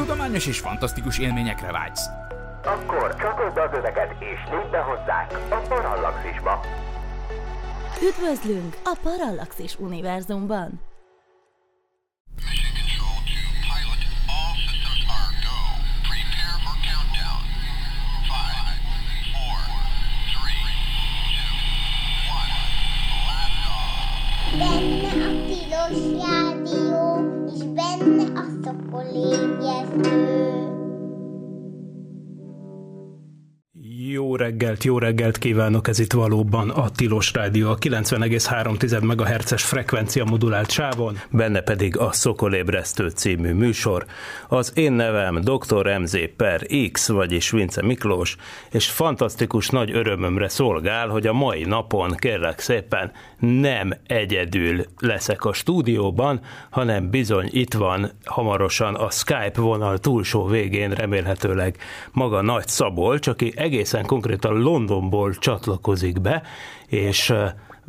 Tudományos és fantasztikus élményekre vágysz. Akkor csatold az öveket és lépj be hozzánk a Parallaxisba. Üdvözlünk a Parallaxis univerzumban! Reggelt, jó reggelt kívánok, ez itt valóban a Tilos Rádió, a 90,3 MHz-es frekvencia modulált sávon, benne pedig a Szokolébresztő című műsor. Az én nevem Dr. MZ per X, vagyis Vince Miklós, és fantasztikus nagy örömömre szolgál, hogy a mai napon kérlek szépen nem egyedül leszek a stúdióban, hanem bizony itt van hamarosan a Skype vonal túlsó végén remélhetőleg maga Nagy Szabolcs, aki egészen konkrétan Londonból csatlakozik be, és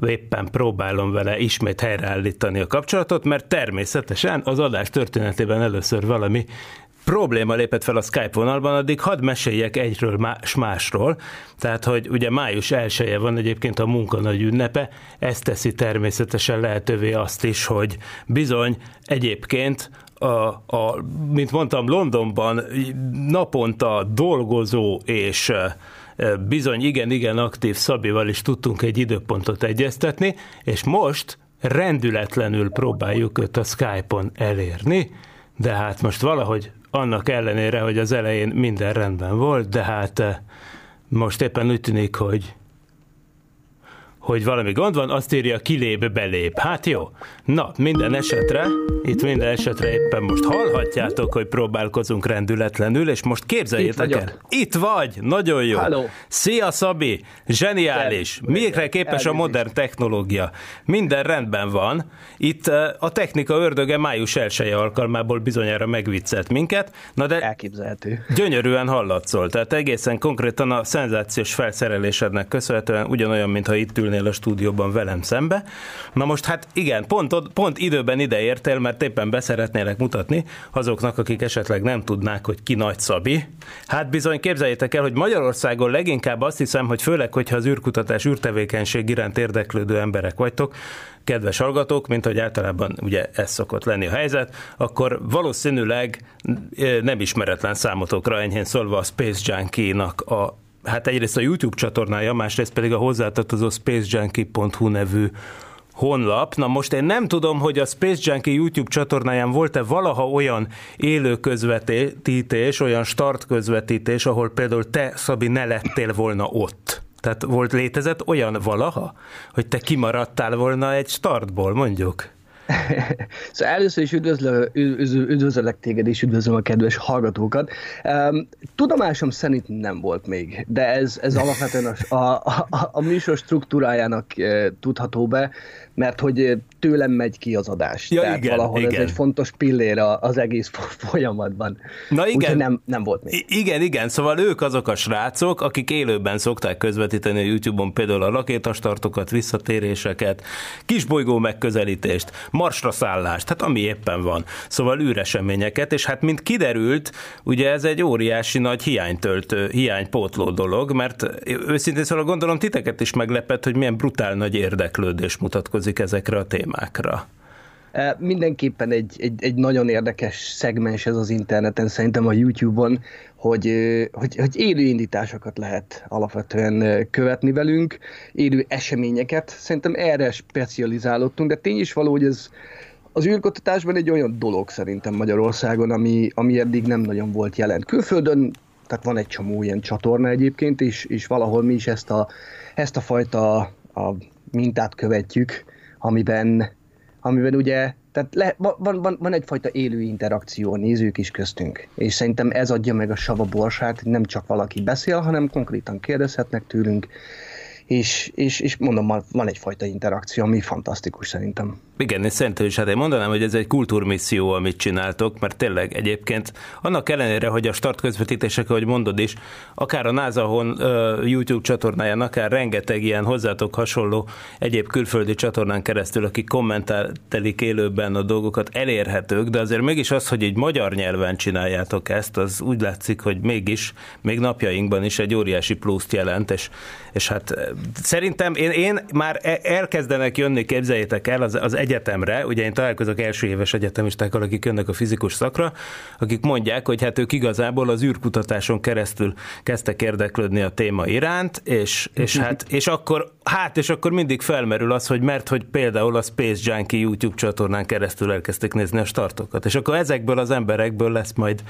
éppen próbálom vele ismét helyreállítani a kapcsolatot, mert természetesen az adás történetében először valami probléma lépett fel a Skype vonalban, addig hadd meséljek egyről más másról. Tehát, hogy ugye május elsője van egyébként a munka nagy ünnepe, ez teszi természetesen lehetővé azt is, hogy bizony egyébként a, a, mint mondtam, Londonban naponta dolgozó és bizony igen-igen aktív Szabival is tudtunk egy időpontot egyeztetni, és most rendületlenül próbáljuk őt a Skype-on elérni, de hát most valahogy annak ellenére, hogy az elején minden rendben volt, de hát most éppen úgy tűnik, hogy hogy valami gond van, azt írja kilép, belép. Hát jó. Na, minden esetre, itt minden esetre éppen most hallhatjátok, hogy próbálkozunk rendületlenül, és most képzeljétek itt el. Itt vagy, nagyon jó. Hello. Szia Szabi, zseniális. Mikre képes a modern technológia? Minden rendben van. Itt a technika ördöge május 1 alkalmából bizonyára megviccelt minket. Na de Elképzelhető. gyönyörűen hallatszol, tehát egészen konkrétan a szenzációs felszerelésednek köszönhetően ugyanolyan, mintha itt ülnél a stúdióban velem szembe. Na most hát igen, pont, pont időben ide értél, mert éppen beszeretnélek mutatni azoknak, akik esetleg nem tudnák, hogy ki Nagy Szabi. Hát bizony képzeljétek el, hogy Magyarországon leginkább azt hiszem, hogy főleg, hogyha az űrkutatás, űrtevékenység iránt érdeklődő emberek vagytok, kedves hallgatók, mint hogy általában ugye ez szokott lenni a helyzet, akkor valószínűleg nem ismeretlen számotokra enyhén szólva a Space Junkie-nak a hát egyrészt a YouTube csatornája, másrészt pedig a hozzátartozó spacejunkie.hu nevű honlap. Na most én nem tudom, hogy a Space Junkie YouTube csatornáján volt-e valaha olyan élő közvetítés, olyan start közvetítés, ahol például te, Szabi, ne lettél volna ott. Tehát volt létezett olyan valaha, hogy te kimaradtál volna egy startból, mondjuk? szóval először is üdvözlő, üdvözöllek téged, és üdvözlöm a kedves hallgatókat. Um, tudomásom szerint nem volt még, de ez, ez alapvetően a, a, a, a műsor struktúrájának uh, tudható be, mert hogy tőlem megy ki az adás. Ja, Tehát igen, valahol igen. ez egy fontos pillér az egész folyamatban. Na igen. Úgyhogy nem, nem volt még. I- igen, igen, szóval ők azok a srácok, akik élőben szokták közvetíteni a YouTube-on például a rakétastartokat, visszatéréseket, kisbolygó megközelítést, marsra szállást, hát ami éppen van. Szóval űreseményeket, és hát mint kiderült, ugye ez egy óriási nagy hiánytöltő, hiánypótló dolog, mert őszintén szóval gondolom titeket is meglepett, hogy milyen brutál nagy érdeklődés mutatkozik ezekre a témákra. E, Mindenképpen egy, egy, egy nagyon érdekes szegmens ez az interneten, szerintem a YouTube-on, hogy, hogy, hogy élő indításokat lehet alapvetően követni velünk, élő eseményeket. Szerintem erre specializálódtunk, de tény is való, hogy ez az űrkutatásban egy olyan dolog szerintem Magyarországon, ami, ami eddig nem nagyon volt jelen. Külföldön, tehát van egy csomó ilyen csatorna egyébként, és, és valahol mi is ezt a, ezt a fajta a mintát követjük, amiben amiben ugye, tehát le, van, van, van egyfajta élő interakció a nézők is köztünk, és szerintem ez adja meg a sava borsát, nem csak valaki beszél, hanem konkrétan kérdezhetnek tőlünk, és, és, és mondom, van egyfajta interakció, ami fantasztikus szerintem. Igen, és szerintem is, hát én mondanám, hogy ez egy kultúrmisszió, amit csináltok, mert tényleg egyébként annak ellenére, hogy a start közvetítések, ahogy mondod is, akár a NASA-hon uh, YouTube csatornáján, akár rengeteg ilyen hozzátok hasonló egyéb külföldi csatornán keresztül, akik kommentelik élőben a dolgokat, elérhetők, de azért mégis az, hogy egy magyar nyelven csináljátok ezt, az úgy látszik, hogy mégis, még napjainkban is egy óriási pluszt jelent, és, és hát szerintem én, én már e, elkezdenek jönni, képzeljétek el, az, az egyetemre, ugye én találkozok első éves egyetemistákkal, akik jönnek a fizikus szakra, akik mondják, hogy hát ők igazából az űrkutatáson keresztül kezdtek érdeklődni a téma iránt, és, és hát, és akkor, hát, és akkor mindig felmerül az, hogy mert, hogy például a Space Junkie YouTube csatornán keresztül elkezdték nézni a startokat, és akkor ezekből az emberekből lesz majd,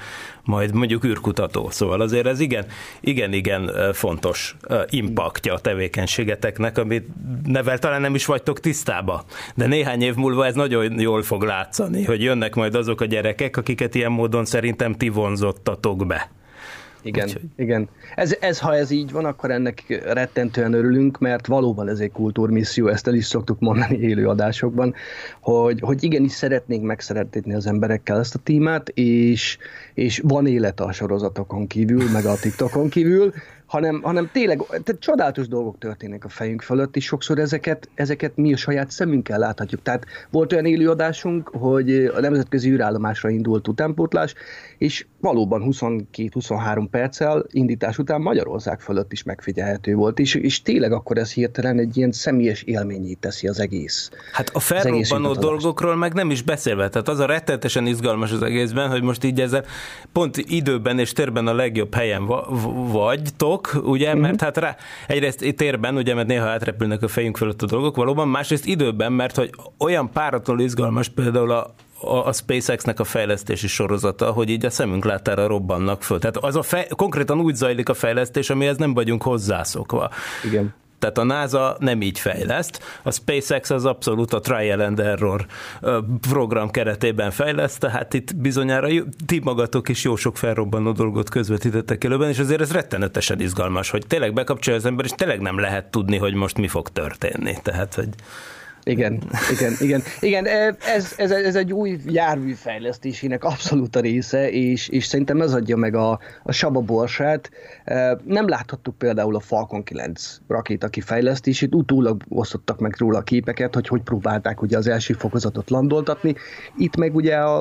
majd mondjuk űrkutató. Szóval azért ez igen, igen, igen fontos impaktja a tevékenységeteknek, amit nevel talán nem is vagytok tisztába, de néhány év múlva ez nagyon jól fog látszani, hogy jönnek majd azok a gyerekek, akiket ilyen módon szerintem ti vonzottatok be. Igen, Úgyhogy... igen. Ez, ez, ha ez így van, akkor ennek rettentően örülünk, mert valóban ez egy kultúrmisszió, ezt el is szoktuk mondani élő adásokban, hogy, hogy igenis szeretnénk megszeretni az emberekkel ezt a témát, és, és van élet a sorozatokon kívül, meg a TikTokon kívül, hanem, hanem tényleg tehát csodálatos dolgok történnek a fejünk fölött, és sokszor ezeket, ezeket mi a saját szemünkkel láthatjuk. Tehát volt olyan élőadásunk, hogy a nemzetközi űrállomásra indult utánpótlás, és valóban 22-23 perccel indítás után Magyarország fölött is megfigyelhető volt, és, és tényleg akkor ez hirtelen egy ilyen személyes élményét teszi az egész. Hát a felrobbanó dolgokról meg nem is beszélve, tehát az a rettetesen izgalmas az egészben, hogy most így ezzel pont időben és térben a legjobb helyen vagytok, ugye, uh-huh. mert hát rá, egyrészt térben, ugye, mert néha átrepülnek a fejünk fölött a dolgok valóban, másrészt időben, mert hogy olyan páratlanul izgalmas például a, a SpaceX-nek a fejlesztési sorozata, hogy így a szemünk látára robbannak föl. Tehát az a fej, konkrétan úgy zajlik a fejlesztés, amihez nem vagyunk hozzászokva. Igen. Tehát a NASA nem így fejleszt, a SpaceX az abszolút a trial and error program keretében fejleszt, tehát itt bizonyára ti magatok is jó sok felrobbanó dolgot közvetítettek előben, és azért ez rettenetesen izgalmas, hogy tényleg bekapcsolja az ember, és tényleg nem lehet tudni, hogy most mi fog történni. Tehát, hogy igen, igen, igen. Igen, ez, ez, ez egy új jármű fejlesztésének abszolút a része, és, és szerintem ez adja meg a, a Saba borsát. Nem láthattuk például a Falcon 9 rakéta kifejlesztését, utólag osztottak meg róla a képeket, hogy hogy próbálták ugye az első fokozatot landoltatni. Itt meg ugye a,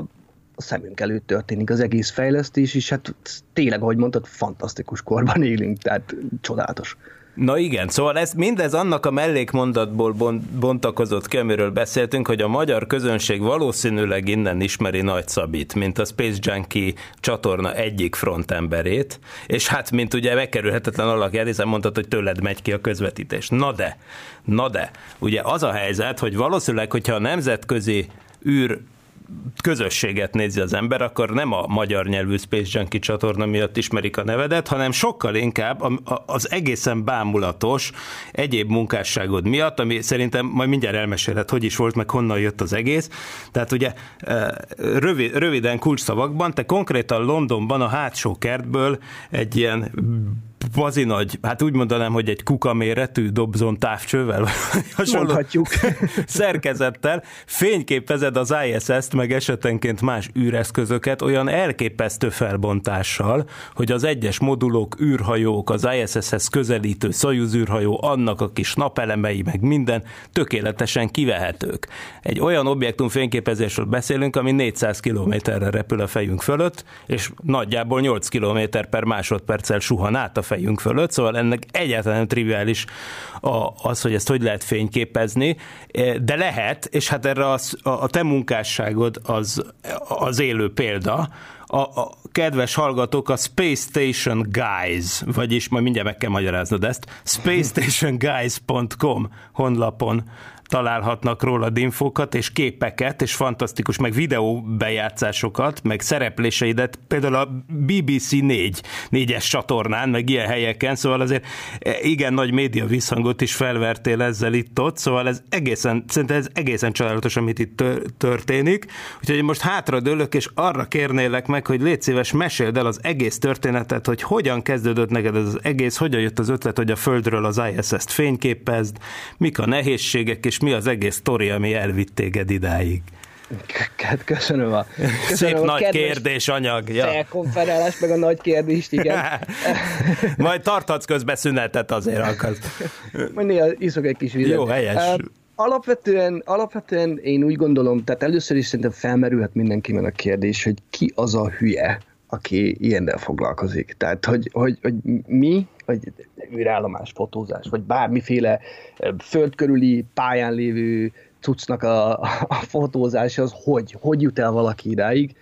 a szemünk előtt történik az egész fejlesztés, és hát tényleg, ahogy mondtad, fantasztikus korban élünk, tehát csodálatos. Na igen, szóval ez mindez annak a mellékmondatból bontakozott ki, amiről beszéltünk, hogy a magyar közönség valószínűleg innen ismeri Nagy Szabit, mint a Space Junkie csatorna egyik frontemberét, és hát, mint ugye megkerülhetetlen alakját, hiszen mondtad, hogy tőled megy ki a közvetítés. Na de, na de, ugye az a helyzet, hogy valószínűleg, hogyha a nemzetközi űr közösséget nézi az ember, akkor nem a magyar nyelvű Space Junkie csatorna miatt ismerik a nevedet, hanem sokkal inkább az egészen bámulatos egyéb munkásságod miatt, ami szerintem majd mindjárt elmesélhet, hogy is volt, meg honnan jött az egész. Tehát ugye eh, rövid, röviden kulcsszavakban, te konkrétan Londonban a hátsó kertből egy ilyen bazi nagy, hát úgy mondanám, hogy egy kuka méretű dobzon távcsővel, Mondhatjuk. szerkezettel fényképezed az ISS-t, meg esetenként más űreszközöket olyan elképesztő felbontással, hogy az egyes modulok, űrhajók, az ISS-hez közelítő Soyuz űrhajó, annak a kis napelemei, meg minden tökéletesen kivehetők. Egy olyan objektum fényképezésről beszélünk, ami 400 kilométerre repül a fejünk fölött, és nagyjából 8 km per másodperccel suhan át a fejünk fölött, szóval ennek egyáltalán nem triviális az, hogy ezt hogy lehet fényképezni, de lehet, és hát erre az, a te munkásságod az, az élő példa, a, a kedves hallgatók a Space Station Guys, vagyis majd mindjárt meg kell magyaráznod ezt, spacestationguys.com honlapon találhatnak róla infókat, és képeket, és fantasztikus, meg videó bejátszásokat, meg szerepléseidet, például a BBC 4, négyes csatornán, meg ilyen helyeken, szóval azért igen nagy média visszhangot is felvertél ezzel itt-ott, szóval ez egészen, szerintem ez egészen csodálatos, amit itt történik. Úgyhogy most hátra dőlök, és arra kérnélek meg, hogy légy szíves, meséld el az egész történetet, hogy hogyan kezdődött neked ez az egész, hogyan jött az ötlet, hogy a Földről az ISS-t fényképezd, mik a nehézségek, és mi az egész sztori, ami elvitt téged idáig. Hát köszönöm a, köszönöm Szép a nagy kérdés anyag. Ja. Felkonferálás, meg a nagy kérdést, igen. Majd tarthatsz közben szünetet azért akarsz. Majd néha iszok egy kis vizet. Jó, helyes. Uh, alapvetően, alapvetően én úgy gondolom, tehát először is szerintem felmerülhet mindenkiben a kérdés, hogy ki az a hülye, aki ilyennel foglalkozik. Tehát, hogy, hogy, hogy mi, hogy űrállomás, fotózás, vagy bármiféle földkörüli pályán lévő cuccnak a, a fotózás az hogy, hogy jut el valaki idáig,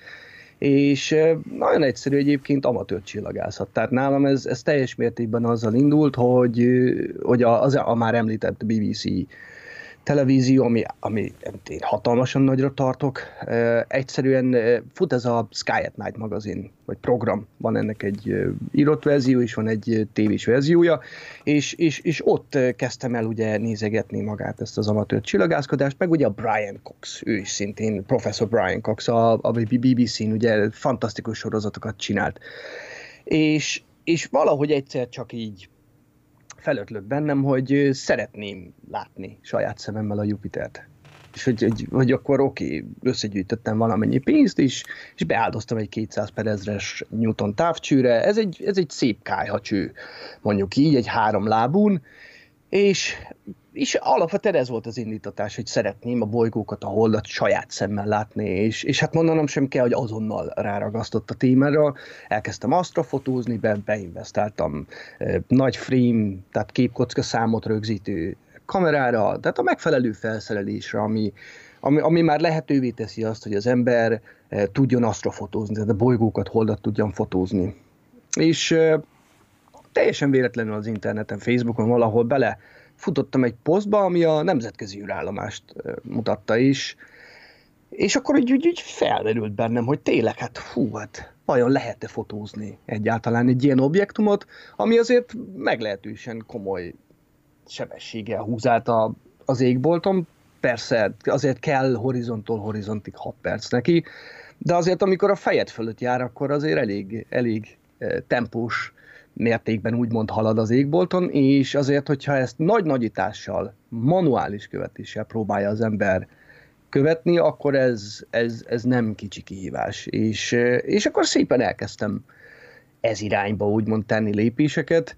és nagyon egyszerű egyébként amatőr csillagászat. Tehát nálam ez, ez teljes mértékben azzal indult, hogy, hogy az a már említett BBC televízió, ami, ami én hatalmasan nagyra tartok. Egyszerűen fut ez a Sky at Night magazin, vagy program. Van ennek egy írott verzió, és van egy tévés verziója, és, és, és ott kezdtem el ugye nézegetni magát ezt az amatőr csillagászkodást, meg ugye a Brian Cox, ő is szintén, professzor Brian Cox, a, a BBC-n ugye fantasztikus sorozatokat csinált. És, és valahogy egyszer csak így felötlött bennem, hogy szeretném látni saját szememmel a Jupitert. És hogy, hogy, hogy akkor oké, okay, összegyűjtöttem valamennyi pénzt is, és beáldoztam egy 200 per ezres Newton távcsőre. Ez egy, ez egy szép kájhacső, mondjuk így, egy három lábún, és és alapvetően ez volt az indítatás, hogy szeretném a bolygókat, a holdat saját szemmel látni, és, és hát mondanom sem kell, hogy azonnal ráragasztott a témára. Elkezdtem asztrofotózni, be, beinvestáltam nagy frame, tehát képkocka számot rögzítő kamerára, tehát a megfelelő felszerelésre, ami, ami, ami már lehetővé teszi azt, hogy az ember e, tudjon asztrofotózni, tehát a bolygókat, holdat tudjon fotózni. És teljesen véletlenül az interneten, Facebookon valahol bele futottam egy posztba, ami a nemzetközi űrállomást mutatta is, és akkor úgy, úgy, úgy felmerült bennem, hogy tényleg, hát hú, hát vajon lehet-e fotózni egyáltalán egy ilyen objektumot, ami azért meglehetősen komoly sebességgel húzált a, az égbolton. Persze, azért kell horizonttól horizontig 6 perc neki, de azért amikor a fejed fölött jár, akkor azért elég, elég tempós mértékben úgymond halad az égbolton, és azért, hogyha ezt nagy nagyítással, manuális követéssel próbálja az ember követni, akkor ez, ez, ez nem kicsi kihívás. És, és akkor szépen elkezdtem ez irányba úgymond tenni lépéseket,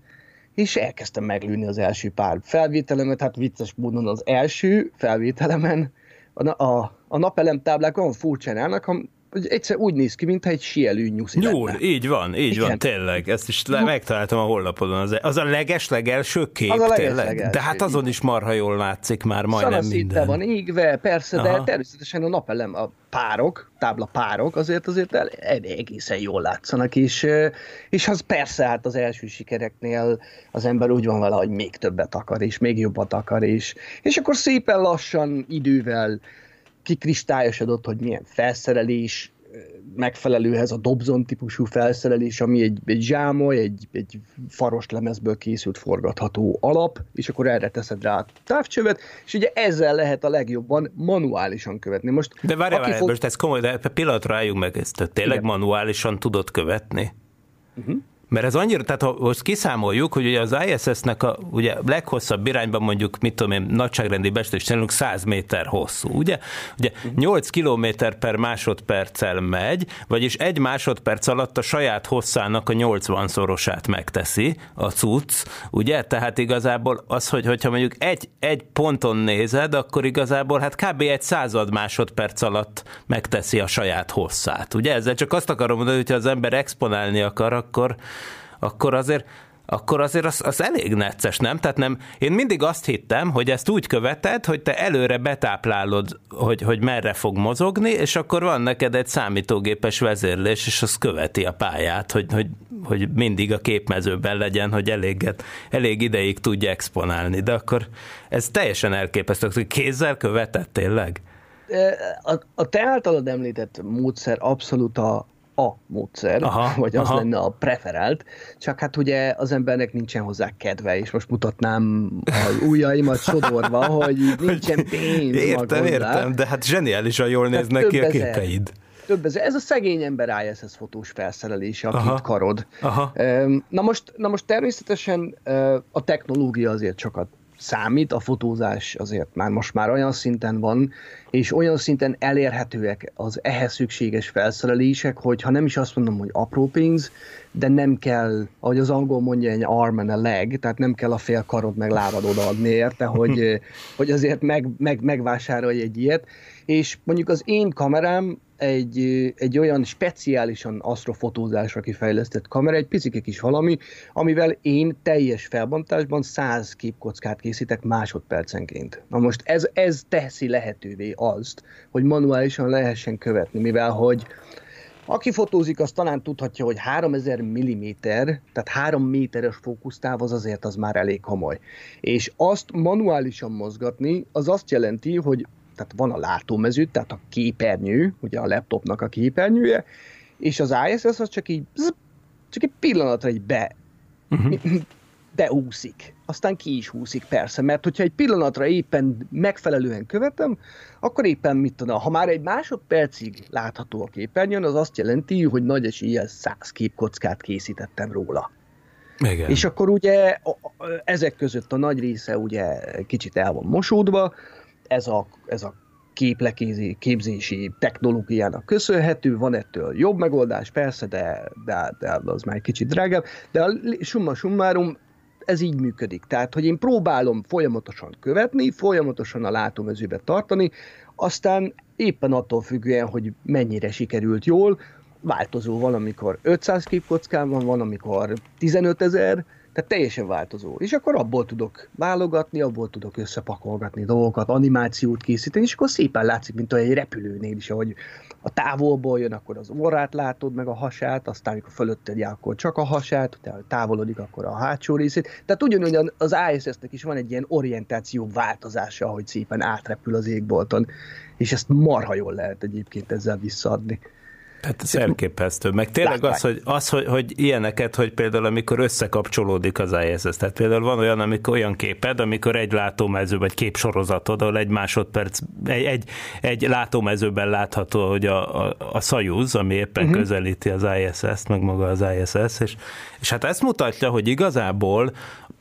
és elkezdtem meglőni az első pár felvételemet, hát vicces módon az első felvételemen a, a, a napelem táblák olyan furcsán állnak, egyszer úgy néz ki, mintha egy sielő nyuszi Nyúl, lenne. így van, így Igen. van, tényleg. Ezt is le, megtaláltam a honlapodon. Az, az a leges legelső kép, az a leges, tényleg. De hát azon is marha jól látszik már majdnem minden. van égve, persze, Aha. de természetesen a napelem, a párok, tábla párok azért azért el, egészen jól látszanak, és, és az persze hát az első sikereknél az ember úgy van vele, hogy még többet akar, és még jobbat akar, és, és akkor szépen lassan idővel kikristályosodott, hogy milyen felszerelés megfelelőhez a Dobson típusú felszerelés, ami egy, egy zsámoly, egy, egy faros lemezből készült forgatható alap, és akkor erre teszed rá a távcsövet, és ugye ezzel lehet a legjobban manuálisan követni. Most, de várj, várj, fog... most ez komoly, de pillanatra álljunk meg ezt, tényleg Igen. manuálisan tudod követni? Uh-huh. Mert ez annyira, tehát ha most kiszámoljuk, hogy ugye az ISS-nek a ugye leghosszabb irányban mondjuk, mit tudom én, nagyságrendi becslés szerint 100 méter hosszú, ugye? Ugye 8 km per másodperccel megy, vagyis egy másodperc alatt a saját hosszának a 80 szorosát megteszi a cucc, ugye? Tehát igazából az, hogy, hogyha mondjuk egy, egy ponton nézed, akkor igazából hát kb. egy század másodperc alatt megteszi a saját hosszát, ugye? Ezzel csak azt akarom mondani, hogy az ember exponálni akar, akkor akkor azért akkor azért az, az elég necces, nem? Tehát nem, én mindig azt hittem, hogy ezt úgy követed, hogy te előre betáplálod, hogy, hogy merre fog mozogni, és akkor van neked egy számítógépes vezérlés, és az követi a pályát, hogy, hogy hogy mindig a képmezőben legyen, hogy eléget, elég ideig tudja exponálni, de akkor ez teljesen elképesztő, hogy kézzel követett tényleg? A, a te általad említett módszer abszolút a, a módszer, aha, vagy az aha. lenne a preferált, csak hát ugye az embernek nincsen hozzá kedve, és most mutatnám a ujjaimat sodorva, hogy nincsen pénz Értem, értem, de hát zseniálisan jól néznek ki a képeid. Több ezer. Ez a szegény ember ISS fotós felszerelése, a aha, két karod. Aha. Na, most, na most természetesen a technológia azért sokat számít, a fotózás azért már most már olyan szinten van, és olyan szinten elérhetőek az ehhez szükséges felszerelések, hogy ha nem is azt mondom, hogy apró pénz, de nem kell, ahogy az angol mondja, egy arm and a leg, tehát nem kell a fél karod meg lábad odaadni érte, hogy, hogy azért meg, meg, megvásárolj egy ilyet. És mondjuk az én kamerám egy, egy olyan speciálisan asztrofotózásra kifejlesztett kamera, egy picike kis valami, amivel én teljes felbontásban 100 képkockát készítek másodpercenként. Na most ez, ez teszi lehetővé azt, hogy manuálisan lehessen követni, mivel hogy aki fotózik, az talán tudhatja, hogy 3000 mm, tehát 3 méteres fókusztáv az azért az már elég komoly. És azt manuálisan mozgatni, az azt jelenti, hogy tehát van a látómező, tehát a képernyő, ugye a laptopnak a képernyője, és az ISS az csak így, csak egy pillanatra egy be, uh-huh. beúszik. Aztán ki is húszik persze, mert hogyha egy pillanatra éppen megfelelően követem, akkor éppen mit tudom, ha már egy másodpercig látható a képernyőn, az azt jelenti, hogy nagy eséllyel száz képkockát készítettem róla. Igen. És akkor ugye ezek között a nagy része ugye kicsit el van mosódva, ez a, ez a képlekézi, képzési technológiának köszönhető, van ettől jobb megoldás, persze, de, de, de az már egy kicsit drágább, de a summa summarum ez így működik. Tehát, hogy én próbálom folyamatosan követni, folyamatosan a látómezőbe tartani, aztán éppen attól függően, hogy mennyire sikerült jól, változó van, amikor 500 képkockám van, van, amikor 15 ezer, tehát teljesen változó. És akkor abból tudok válogatni, abból tudok összepakolgatni dolgokat, animációt készíteni, és akkor szépen látszik, mint egy repülőnél is, ahogy a távolból jön, akkor az orrát látod, meg a hasát, aztán amikor fölötted jár, akkor csak a hasát, utána távolodik, akkor a hátsó részét. Tehát ugyanúgy az ISS-nek is van egy ilyen orientáció változása, ahogy szépen átrepül az égbolton, és ezt marha jól lehet egyébként ezzel visszaadni. Hát ez elképesztő. Meg tényleg az, hogy, az hogy, hogy ilyeneket, hogy például amikor összekapcsolódik az ISS, tehát például van olyan, amikor olyan képed, amikor egy látómező, vagy képsorozatod, ahol egy másodperc, egy, egy, egy látómezőben látható, hogy a, a, a Soyuz, ami éppen uh-huh. közelíti az ISS-t, meg maga az ISS, és, és hát ezt mutatja, hogy igazából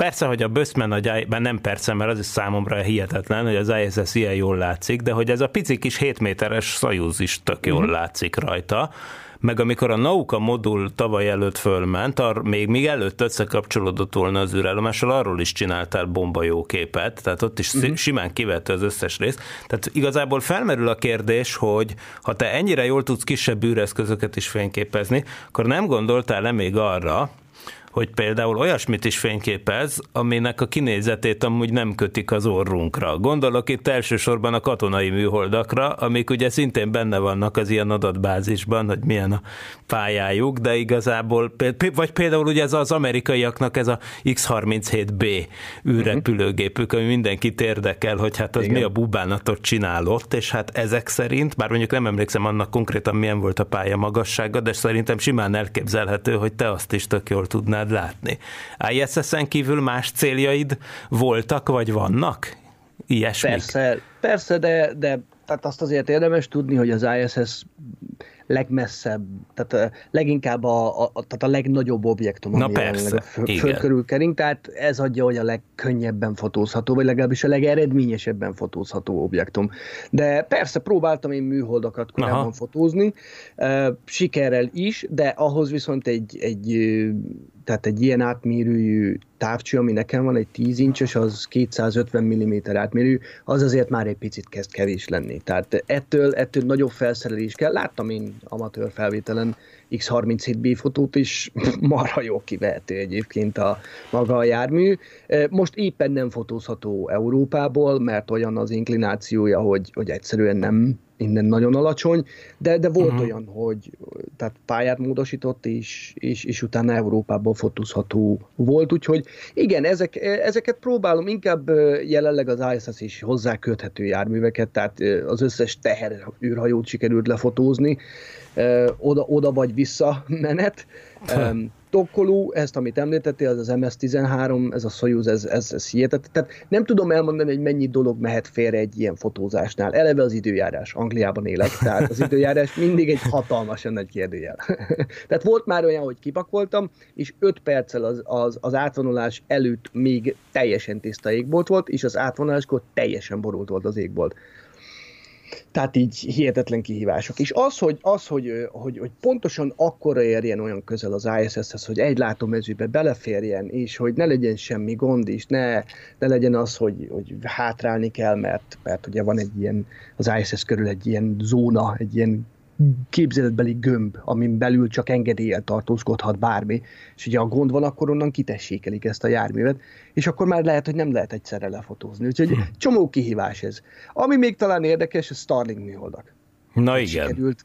Persze, hogy a Böszmen, a, nem persze, mert az is számomra hihetetlen, hogy az ISS ilyen jól látszik, de hogy ez a pici kis 7 méteres Soyuz is tök jól mm-hmm. látszik rajta meg amikor a Nauka modul tavaly előtt fölment, ar, még, még előtt összekapcsolódott volna az űrállomással, arról is csináltál bomba jó képet, tehát ott is uh-huh. simán kivette az összes részt. Tehát igazából felmerül a kérdés, hogy ha te ennyire jól tudsz kisebb űreszközöket is fényképezni, akkor nem gondoltál-e még arra, hogy például olyasmit is fényképez, aminek a kinézetét amúgy nem kötik az orrunkra. Gondolok itt elsősorban a katonai műholdakra, amik ugye szintén benne vannak az ilyen adatbázisban, hogy milyen a pályájuk, de igazából, vagy például ugye ez az amerikaiaknak ez a X-37B űrrepülőgépük, ami mindenkit érdekel, hogy hát az Igen. mi a bubánatot csinálott, és hát ezek szerint, bár mondjuk nem emlékszem annak konkrétan milyen volt a pálya magassága, de szerintem simán elképzelhető, hogy te azt is tök jól tudnál tudnád látni. ISS-en kívül más céljaid voltak, vagy vannak? Ilyesmik? Persze, persze de, de tehát azt azért érdemes tudni, hogy az ISS legmesszebb, tehát leginkább a, a, tehát a legnagyobb objektum, ami Na persze, a föld, föld körül kering, tehát ez adja, hogy a legkönnyebben fotózható, vagy legalábbis a legeredményesebben fotózható objektum. De persze próbáltam én műholdakat korábban Aha. fotózni, sikerrel is, de ahhoz viszont egy, egy tehát egy ilyen átmérőjű távcső, ami nekem van, egy 10 incses, az 250 mm átmérő, az azért már egy picit kezd kevés lenni. Tehát ettől, ettől nagyobb felszerelés kell. Láttam én amatőr felvételen X37B fotót is, marha jó kivehető egyébként a maga a jármű. Most éppen nem fotózható Európából, mert olyan az inklinációja, hogy, hogy egyszerűen nem innen nagyon alacsony, de, de volt uh-huh. olyan, hogy tehát pályát módosított, és, és, és utána Európából fotózható volt, úgyhogy igen, ezek, ezeket próbálom, inkább jelenleg az ISS is hozzá köthető járműveket, tehát az összes teher űrhajót sikerült lefotózni, oda, oda vagy vissza menet. Tokkoló, ezt, amit említettél, az az MS-13, ez a Soyuz, ez, ez, ez hihetetlen. Tehát nem tudom elmondani, hogy mennyi dolog mehet félre egy ilyen fotózásnál. Eleve az időjárás. Angliában élek, tehát az időjárás mindig egy hatalmasan nagy kérdőjel. tehát volt már olyan, hogy kipakoltam, és 5 perccel az, az, az átvonulás előtt még teljesen tiszta égbolt volt, és az átvonuláskor teljesen borult volt az égbolt. Tehát így hihetetlen kihívások. És az, hogy, az, hogy, hogy, hogy pontosan akkora érjen olyan közel az ISS-hez, hogy egy látómezőbe beleférjen, és hogy ne legyen semmi gond is, ne, ne legyen az, hogy, hogy hátrálni kell, mert, mert ugye van egy ilyen, az ISS körül egy ilyen zóna, egy ilyen képzeletbeli gömb, amin belül csak engedéllyel tartózkodhat bármi, és ugye a gond van, akkor onnan kitessékelik ezt a járművet, és akkor már lehet, hogy nem lehet egyszerre lefotózni. Úgyhogy hm. csomó kihívás ez. Ami még talán érdekes, a Starlink műholdak. Na igen. Sikerült,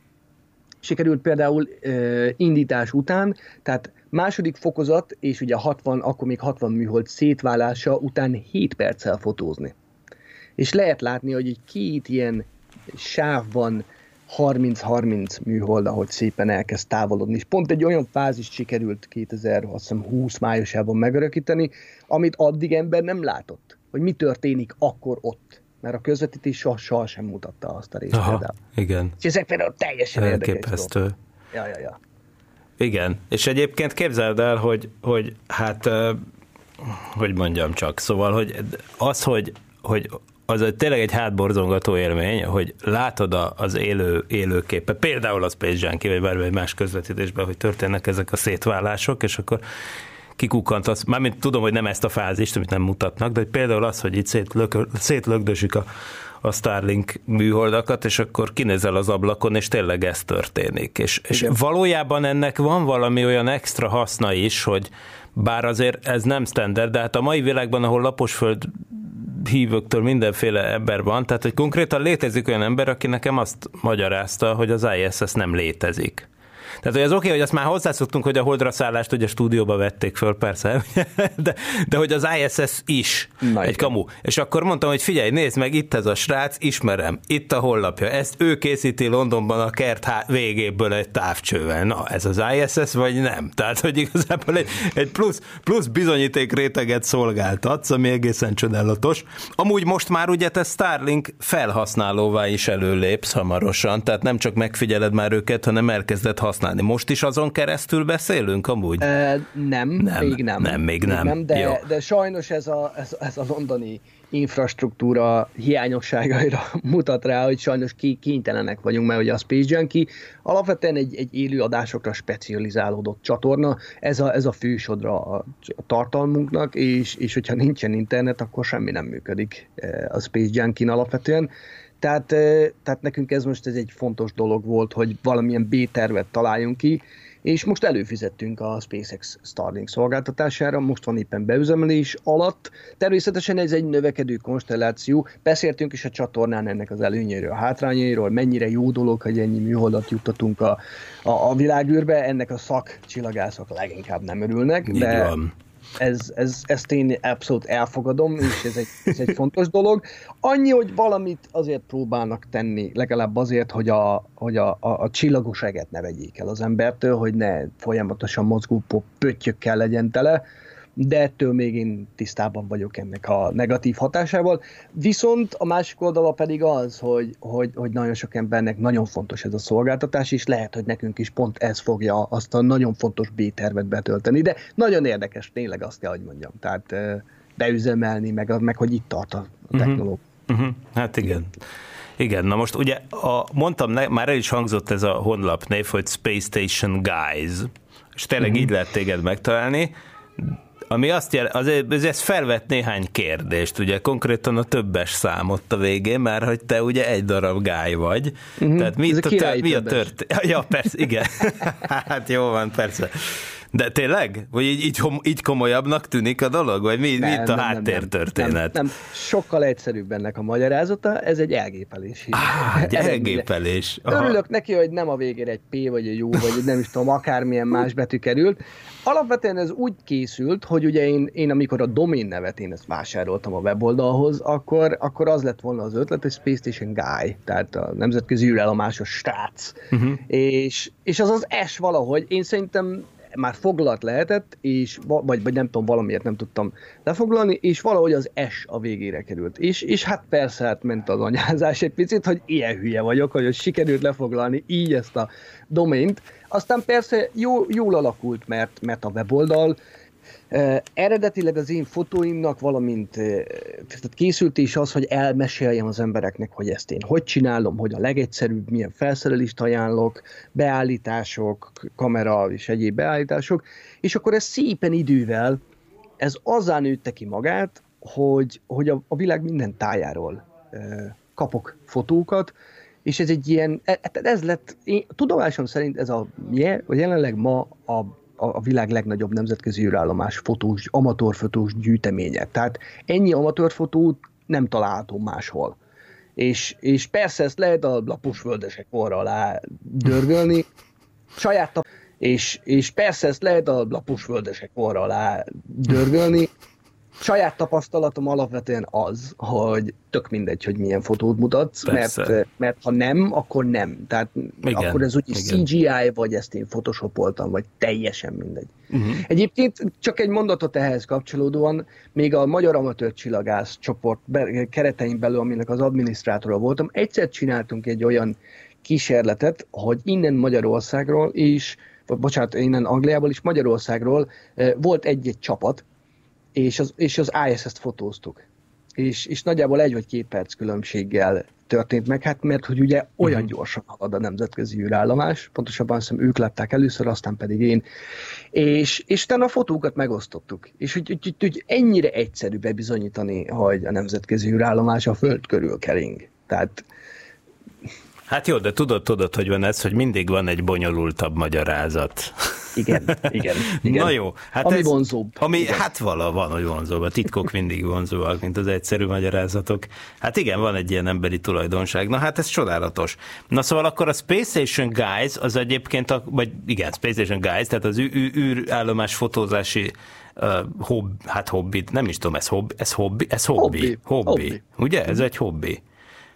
sikerült például uh, indítás után, tehát második fokozat, és ugye 60, akkor még 60 műhold szétválása után 7 perccel fotózni. És lehet látni, hogy egy két ilyen sáv van 30-30 műhold, ahogy szépen elkezd távolodni. És pont egy olyan fázist sikerült 2020 májusában megörökíteni, amit addig ember nem látott. Hogy mi történik akkor ott. Mert a közvetítés soha, soha sem mutatta azt a részt. Aha, például. igen. És ezek például teljesen Elképesztő. érdekes Ja, ja, ja. Igen, és egyébként képzeld el, hogy, hogy hát, hogy mondjam csak, szóval, hogy az, hogy, hogy az egy, tényleg egy hátborzongató élmény, hogy látod az élő, élőképet, például a Space Junkie, vagy bármely más közvetítésben, hogy történnek ezek a szétválások, és akkor kikukkant az, mármint tudom, hogy nem ezt a fázist, amit nem mutatnak, de például az, hogy itt szétlök, szétlögdösik a, a Starlink műholdakat, és akkor kinézel az ablakon, és tényleg ez történik. És, és valójában ennek van valami olyan extra haszna is, hogy bár azért ez nem standard, de hát a mai világban, ahol laposföld hívőktől mindenféle ember van, tehát hogy konkrétan létezik olyan ember, aki nekem azt magyarázta, hogy az ISS nem létezik. Tehát, hogy az oké, okay, hogy azt már hozzászoktunk, hogy a holdra szállást ugye a stúdióba vették föl, persze, de, de hogy az ISS is Na, egy kamu. És akkor mondtam, hogy figyelj, nézd meg, itt ez a srác, ismerem, itt a hollapja, ezt ő készíti Londonban a kert végéből egy távcsővel. Na, ez az ISS, vagy nem? Tehát, hogy igazából egy, egy plusz, plusz bizonyíték réteget szolgáltatsz, ami egészen csodálatos. Amúgy most már ugye te Starlink felhasználóvá is előlépsz hamarosan, tehát nem csak megfigyeled már őket, hanem elkezded használni használni. Most is azon keresztül beszélünk amúgy? E, nem, nem, még nem. Nem, még nem. Még nem de, Jó. de sajnos ez a, ez, ez a londoni infrastruktúra hiányosságaira mutat rá, hogy sajnos kénytelenek vagyunk, mert ugye a Space Junkie alapvetően egy, egy élő adásokra specializálódott csatorna, ez a, ez a fősodra a, tartalmunknak, és, és hogyha nincsen internet, akkor semmi nem működik a Space Junkie alapvetően. Tehát, tehát nekünk ez most ez egy fontos dolog volt, hogy valamilyen B-tervet találjunk ki, és most előfizettünk a SpaceX Starlink szolgáltatására, most van éppen beüzemelés alatt. Természetesen ez egy növekedő konstelláció, beszéltünk is a csatornán ennek az előnyéről, a hátrányairól, mennyire jó dolog, hogy ennyi műholdat juttatunk a, a, a világűrbe, ennek a szakcsillagászok leginkább nem örülnek, de, ez, ez, ezt én abszolút elfogadom, és ez egy, ez egy fontos dolog. Annyi, hogy valamit azért próbálnak tenni, legalább azért, hogy a, hogy a, a, a csillagoságet ne vegyék el az embertől, hogy ne folyamatosan mozgó pöttyökkel legyen tele, de ettől még én tisztában vagyok ennek a negatív hatásával. Viszont a másik oldala pedig az, hogy, hogy, hogy nagyon sok embernek nagyon fontos ez a szolgáltatás, és lehet, hogy nekünk is pont ez fogja azt a nagyon fontos B-tervet betölteni, de nagyon érdekes, tényleg azt kell, hogy mondjam. Tehát beüzemelni, meg, meg hogy itt tart a mhm. technológia. Uh-huh. Uh-huh. Hát igen. Igen, na most ugye a, mondtam, már el is hangzott ez a honlap név, hogy Space Station Guys, és tényleg uh-huh. így lehet téged megtalálni, ami azt jel, azért ez, ez felvet néhány kérdést, ugye konkrétan a többes számot a végén, mert hogy te ugye egy darab gáj vagy. Uh-huh. Tehát mi, a, a tört, mi a tört? Ja, persze, igen. hát jó van, persze. De tényleg? Vagy így, így, így komolyabbnak tűnik a dolog? Vagy mi, nem, mi itt a nem, háttértörténet? Nem, nem, nem, sokkal egyszerűbb ennek a magyarázata, ez egy elgépelés. Ah, egy elgépelés. Aha. Örülök neki, hogy nem a végére egy P vagy egy U, vagy nem is tudom, akármilyen más betű került. Alapvetően ez úgy készült, hogy ugye én, én amikor a domain nevet én ezt vásároltam a weboldalhoz, akkor, akkor az lett volna az ötlet, hogy Space Station Guy, tehát a nemzetközi űrállomásos srác. Uh-huh. És, és az az S valahogy, én szerintem már foglalt lehetett, és, vagy, vagy nem tudom, valamiért nem tudtam lefoglalni, és valahogy az S a végére került. És, és hát persze hát ment az anyázás egy picit, hogy ilyen hülye vagyok, hogy sikerült lefoglalni így ezt a domaint. Aztán persze jó, jól alakult, mert, mert a weboldal eredetileg az én fotóimnak, valamint tehát készült is az, hogy elmeséljem az embereknek, hogy ezt én hogy csinálom, hogy a legegyszerűbb, milyen felszerelést ajánlok, beállítások, kamera és egyéb beállítások, és akkor ez szépen idővel, ez azzá nőtte ki magát, hogy, hogy a, a világ minden tájáról kapok fotókat, és ez egy ilyen, e, e, ez lett, én, tudomásom szerint ez a jelenleg ma a a világ legnagyobb nemzetközi űrállomás fotós, amatőrfotós gyűjteménye. Tehát ennyi amatőrfotót nem található máshol. És, és persze ezt lehet a lapos földesek orra alá dörgölni, saját tap- és, és persze ezt lehet a lapos földesek orra alá dörgölni, saját tapasztalatom alapvetően az, hogy tök mindegy, hogy milyen fotót mutatsz, mert, mert ha nem, akkor nem. Tehát igen, akkor ez úgy igen. CGI, vagy ezt én photoshopoltam, vagy teljesen mindegy. Uh-huh. Egyébként csak egy mondatot ehhez kapcsolódóan, még a Magyar Amatőr Csillagász csoport keretein belül, aminek az adminisztrátora voltam, egyszer csináltunk egy olyan kísérletet, hogy innen Magyarországról is, bocsánat, innen Angliából is Magyarországról eh, volt egy-egy csapat, és az, és az ISS-t fotóztuk. És, és nagyjából egy vagy két perc különbséggel történt meg, hát mert hogy ugye olyan uh-huh. gyorsan halad a nemzetközi űrállomás, pontosabban hiszem ők lettek először, aztán pedig én, és, és utána a fotókat megosztottuk. És hogy, hogy, hogy ennyire egyszerű bebizonyítani, hogy a nemzetközi űrállomás a föld körül kering. Tehát Hát jó, de tudod, tudod, hogy van ez, hogy mindig van egy bonyolultabb magyarázat. Igen, igen. igen. Na jó. Hát ami ez, vonzóbb. Ami, igen. hát vala van, hogy vonzóbb. A titkok mindig vonzóak, mint az egyszerű magyarázatok. Hát igen, van egy ilyen emberi tulajdonság. Na hát ez csodálatos. Na szóval akkor a Space Station Guys az egyébként, a, vagy igen, Space Station Guys, tehát az űrállomás fotózási uh, hobb, hát hobbi, nem is tudom, ez hobbi, ez hobbi, ez hobbi, hobbi, hobbi. hobbi. ugye? Ez egy hobbi.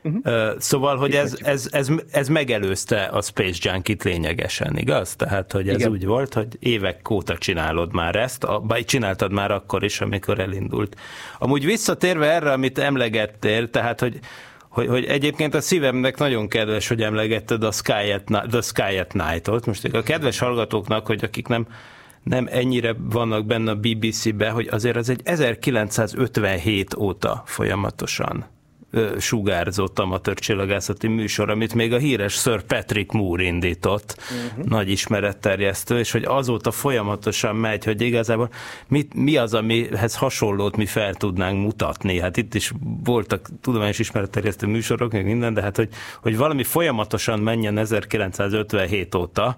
Uh-huh. Szóval, hogy ez, ez, ez, ez megelőzte a Space Junkie-t lényegesen, igaz? Tehát, hogy ez Igen. úgy volt, hogy évek óta csinálod már ezt, vagy csináltad már akkor is, amikor elindult. Amúgy visszatérve erre, amit emlegettél, tehát, hogy hogy, hogy egyébként a szívemnek nagyon kedves, hogy emlegetted a Sky at, the Sky at Night-ot. Most a kedves hallgatóknak, hogy akik nem nem ennyire vannak benne a BBC-be, hogy azért az egy 1957 óta folyamatosan sugárzott amatőr csillagászati műsor, amit még a híres Sir Patrick Moore indított, uh-huh. nagy ismeretterjesztő, és hogy azóta folyamatosan megy, hogy igazából mit, mi az, amihez hasonlót mi fel tudnánk mutatni. Hát itt is voltak tudományos ismeretterjesztő műsorok, még minden, de hát hogy, hogy valami folyamatosan menjen 1957 óta,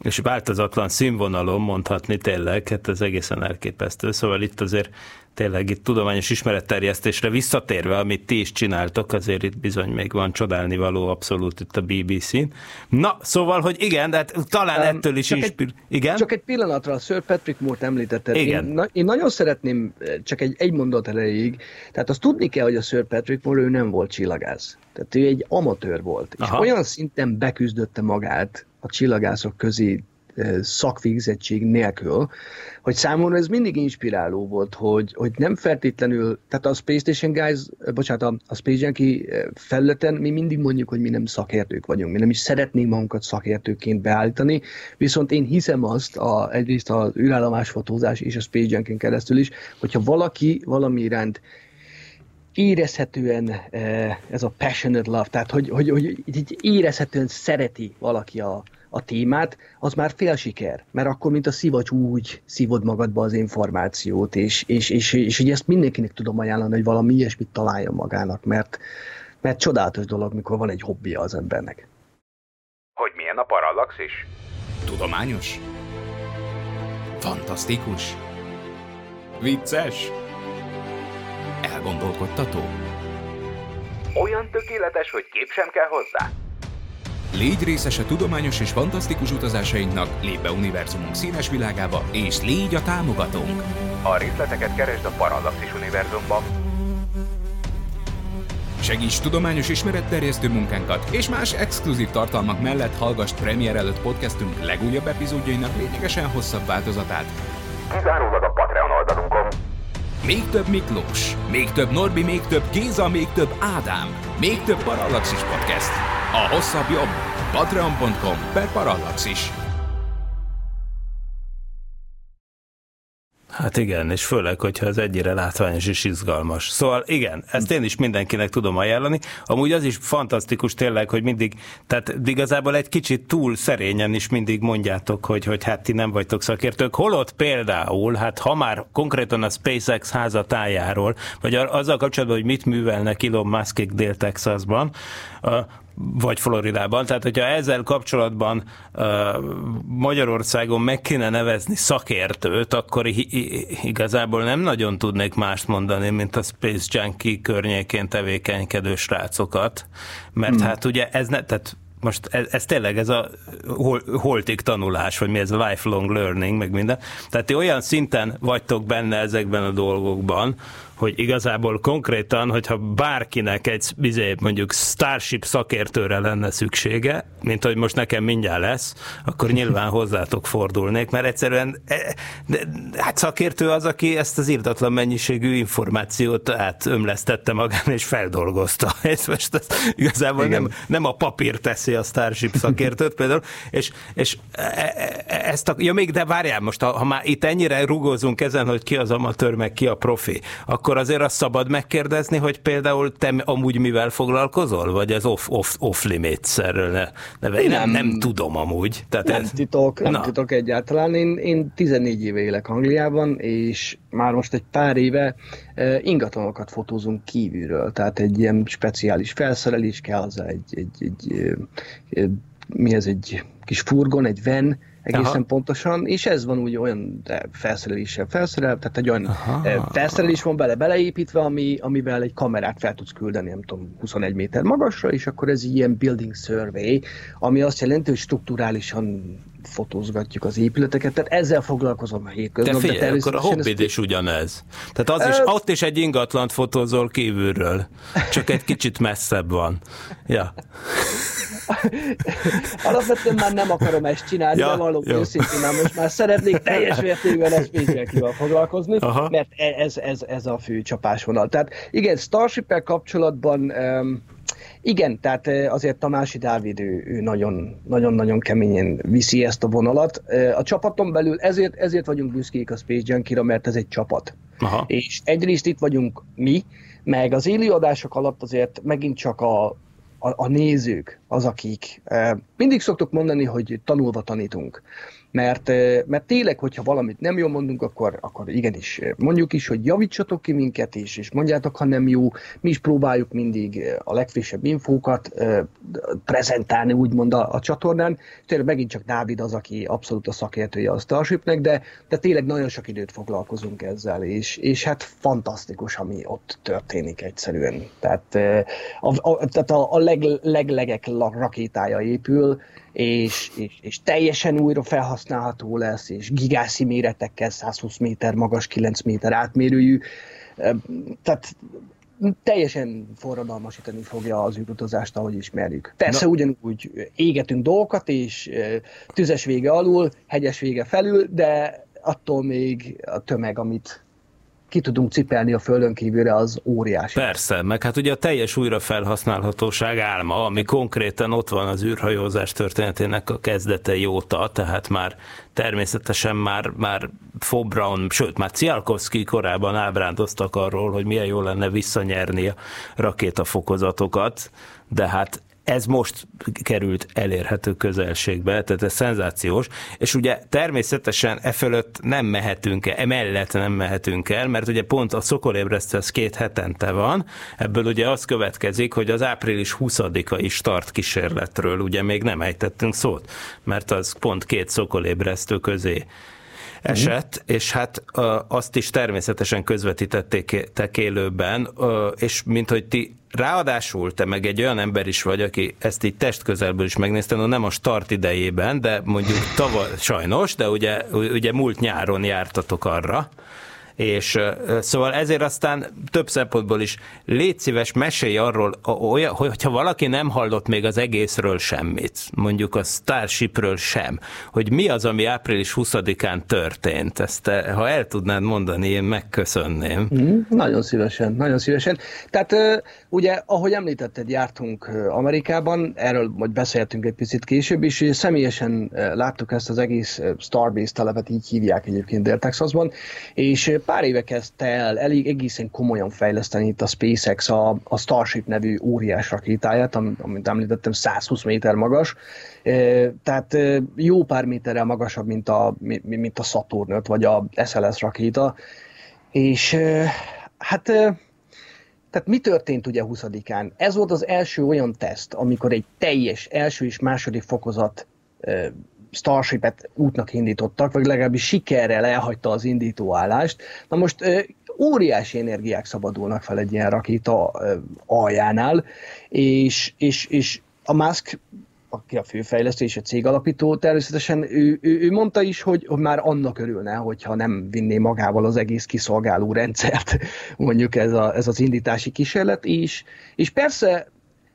és változatlan színvonalon mondhatni tényleg, hát ez egészen elképesztő. Szóval itt azért tényleg itt tudományos ismeretterjesztésre visszatérve, amit ti is csináltok, azért itt bizony még van csodálni való abszolút itt a BBC-n. Na, szóval, hogy igen, de hát talán um, ettől is inspir... Igen? Csak egy pillanatra, a Sir Patrick Moore-t említetted. Igen. Én, na, én nagyon szeretném, eh, csak egy, egy mondat elejéig, tehát azt tudni kell, hogy a Sir Patrick Moore ő nem volt csillagász. Tehát ő egy amatőr volt, Aha. és olyan szinten beküzdötte magát a csillagászok közé szakvégzettség nélkül, hogy számomra ez mindig inspiráló volt, hogy, hogy nem feltétlenül, tehát a Space Station Guys, bocsánat, a, a Space Junkie felületen mi mindig mondjuk, hogy mi nem szakértők vagyunk, mi nem is szeretnénk magunkat szakértőként beállítani, viszont én hiszem azt, a, egyrészt az űrállomás fotózás és a Space Junkie keresztül is, hogyha valaki valami iránt érezhetően ez a passionate love, tehát hogy, hogy, hogy hogy érezhetően szereti valaki a, a témát, az már fél siker, mert akkor, mint a szivacs úgy szívod magadba az információt, és, és, és, és, és ezt mindenkinek tudom ajánlani, hogy valami ilyesmit találjon magának, mert, mert csodálatos dolog, mikor van egy hobbija az embernek. Hogy milyen a parallaxis? Tudományos? Fantasztikus? Vicces? Elgondolkodtató? Olyan tökéletes, hogy kép sem kell hozzá? Légy részese tudományos és fantasztikus utazásainknak, lép be univerzumunk színes világába, és légy a támogatónk! A részleteket keresd a Parallaxis univerzumban. Segíts tudományos ismeretterjesztő munkánkat, és más exkluzív tartalmak mellett hallgass premier előtt podcastünk legújabb epizódjainak lényegesen hosszabb változatát. Kizárólag a Patreon oldalunkon. Még több Miklós, még több Norbi, még több Géza, még több Ádám, még több Parallaxis Podcast. A hosszabb jobb. Patreon.com per Parallaxis. Hát igen, és főleg, hogyha az egyre látványos és izgalmas. Szóval igen, ezt én is mindenkinek tudom ajánlani. Amúgy az is fantasztikus tényleg, hogy mindig, tehát igazából egy kicsit túl szerényen is mindig mondjátok, hogy, hogy hát ti nem vagytok szakértők. Holott például, hát ha már konkrétan a SpaceX házatájáról, vagy azzal kapcsolatban, hogy mit művelnek Elon Muskik Dél-Texasban, vagy Floridában. Tehát, hogyha ezzel kapcsolatban Magyarországon meg kéne nevezni szakértőt, akkor igazából nem nagyon tudnék mást mondani, mint a Space Junkie környékén tevékenykedő srácokat, mert hmm. hát ugye ez ne, tehát most ez, ez tényleg ez a hol, holtig tanulás, vagy mi ez a lifelong learning, meg minden. Tehát ti olyan szinten vagytok benne ezekben a dolgokban, hogy igazából konkrétan, hogyha bárkinek egy bizé, mondjuk Starship szakértőre lenne szüksége, mint hogy most nekem mindjárt lesz, akkor nyilván hozzátok fordulnék, mert egyszerűen e, de, hát szakértő az, aki ezt az írtatlan mennyiségű információt átömlesztette magán és feldolgozta. Ez most ez igazából nem, nem a papír teszi a Starship szakértőt például, és, és e, e, ezt a, ja még, de várjál most, ha, ha már itt ennyire rugózunk ezen, hogy ki az amatőr, meg ki a profi, akkor akkor azért azt szabad megkérdezni, hogy például te amúgy mivel foglalkozol? Vagy ez off, off, off limits erről ne, neve? Én nem, nem tudom amúgy. Tehát nem ez... titok, nem Na. titok egyáltalán. Én, én 14 éve élek Angliában, és már most egy pár éve uh, ingatlanokat fotózunk kívülről. Tehát egy ilyen speciális felszerelés kell az egy, egy, egy, egy, egy mi ez egy kis furgon, egy van, egészen Aha. pontosan, és ez van úgy olyan felszereléssel felszerel, tehát egy olyan Aha. felszerelés van bele beleépítve, ami, amivel egy kamerát fel tudsz küldeni, nem tudom, 21 méter magasra, és akkor ez ilyen building survey, ami azt jelenti, hogy strukturálisan fotózgatjuk az épületeket, tehát ezzel foglalkozom a hétköznap. De figyelj, akkor a hobbid is ugyanez. Tehát az is, ott is egy ingatlant fotózol kívülről, csak egy kicsit messzebb van. Ja. Alapvetően már nem akarom ezt csinálni, ja, de való őszintén, most már szeretnék teljes mértékben ezt pénzjelkivel foglalkozni, Aha. mert e- ez, ez, ez a fő csapásvonal. Tehát igen, starship kapcsolatban um, igen, tehát azért Tamási Dávid ő, ő nagyon, nagyon-nagyon keményen viszi ezt a vonalat. A csapaton belül ezért, ezért vagyunk büszkék a Space Junkie-ra, mert ez egy csapat. Aha. És egyrészt itt vagyunk mi, meg az élőadások alatt azért megint csak a, a, a nézők az, akik mindig szoktuk mondani, hogy tanulva tanítunk mert, mert tényleg, hogyha valamit nem jól mondunk, akkor, akkor igenis mondjuk is, hogy javítsatok ki minket is, és mondjátok, ha nem jó, mi is próbáljuk mindig a legfrissebb infókat prezentálni, úgymond a, a csatornán. Tényleg megint csak Dávid az, aki abszolút a szakértője a Starshipnek, de, de tényleg nagyon sok időt foglalkozunk ezzel, és, és hát fantasztikus, ami ott történik egyszerűen. Tehát a, a, tehát a, a leg, leglegek rakétája épül, és, és, és teljesen újra felhasználható lesz, és gigászi méretekkel, 120 méter magas, 9 méter átmérőjű, tehát teljesen forradalmasítani fogja az űrutazást, ahogy ismerjük. Persze Na. ugyanúgy égetünk dolgokat, és tüzes vége alul, hegyes vége felül, de attól még a tömeg, amit ki tudunk cipelni a földön kívülre, az óriási. Persze, meg hát ugye a teljes újrafelhasználhatóság álma, ami konkrétan ott van az űrhajózás történetének a kezdete óta, tehát már természetesen már, már Fobran, sőt már Cialkowski korábban ábrándoztak arról, hogy milyen jó lenne visszanyerni a rakétafokozatokat, de hát ez most került elérhető közelségbe, tehát ez szenzációs, és ugye természetesen e fölött nem mehetünk el, emellett nem mehetünk el, mert ugye pont a szokolébresztő az két hetente van, ebből ugye az következik, hogy az április 20-ai start kísérletről ugye még nem ejtettünk szót, mert az pont két szokolébresztő közé esett, uh-huh. és hát azt is természetesen közvetítették élőben, és mint hogy ti Ráadásul te meg egy olyan ember is vagy, aki ezt így testközelből is megnézte, no nem a start idejében, de mondjuk tavaly, sajnos, de ugye, ugye múlt nyáron jártatok arra, és szóval ezért aztán több szempontból is légy szíves, mesélj arról, olyan, hogyha valaki nem hallott még az egészről semmit, mondjuk a Starshipről sem, hogy mi az, ami április 20-án történt, ezt te, ha el tudnád mondani, én megköszönném. Mm, nagyon szívesen, nagyon szívesen. Tehát ugye, ahogy említetted, jártunk Amerikában, erről majd beszéltünk egy picit később is, és személyesen láttuk ezt az egész Starbase telepet, így hívják egyébként Dél-Texasban, és pár éve kezdte el elég egészen komolyan fejleszteni itt a SpaceX a, a Starship nevű óriás rakétáját, amit említettem, 120 méter magas, tehát jó pár méterrel magasabb, mint a, mint a Saturn 5 vagy a SLS rakéta, és hát tehát mi történt ugye 20-án? Ez volt az első olyan teszt, amikor egy teljes első és második fokozat Starship-et útnak indítottak, vagy legalábbis sikerrel elhagyta az indítóállást. Na most óriási energiák szabadulnak fel egy ilyen rakéta aljánál, és, és, és a Musk aki a főfejlesztő és a cég alapító, természetesen ő, ő, ő mondta is, hogy, már annak örülne, hogyha nem vinné magával az egész kiszolgáló rendszert, mondjuk ez, a, ez az indítási kísérlet is. És persze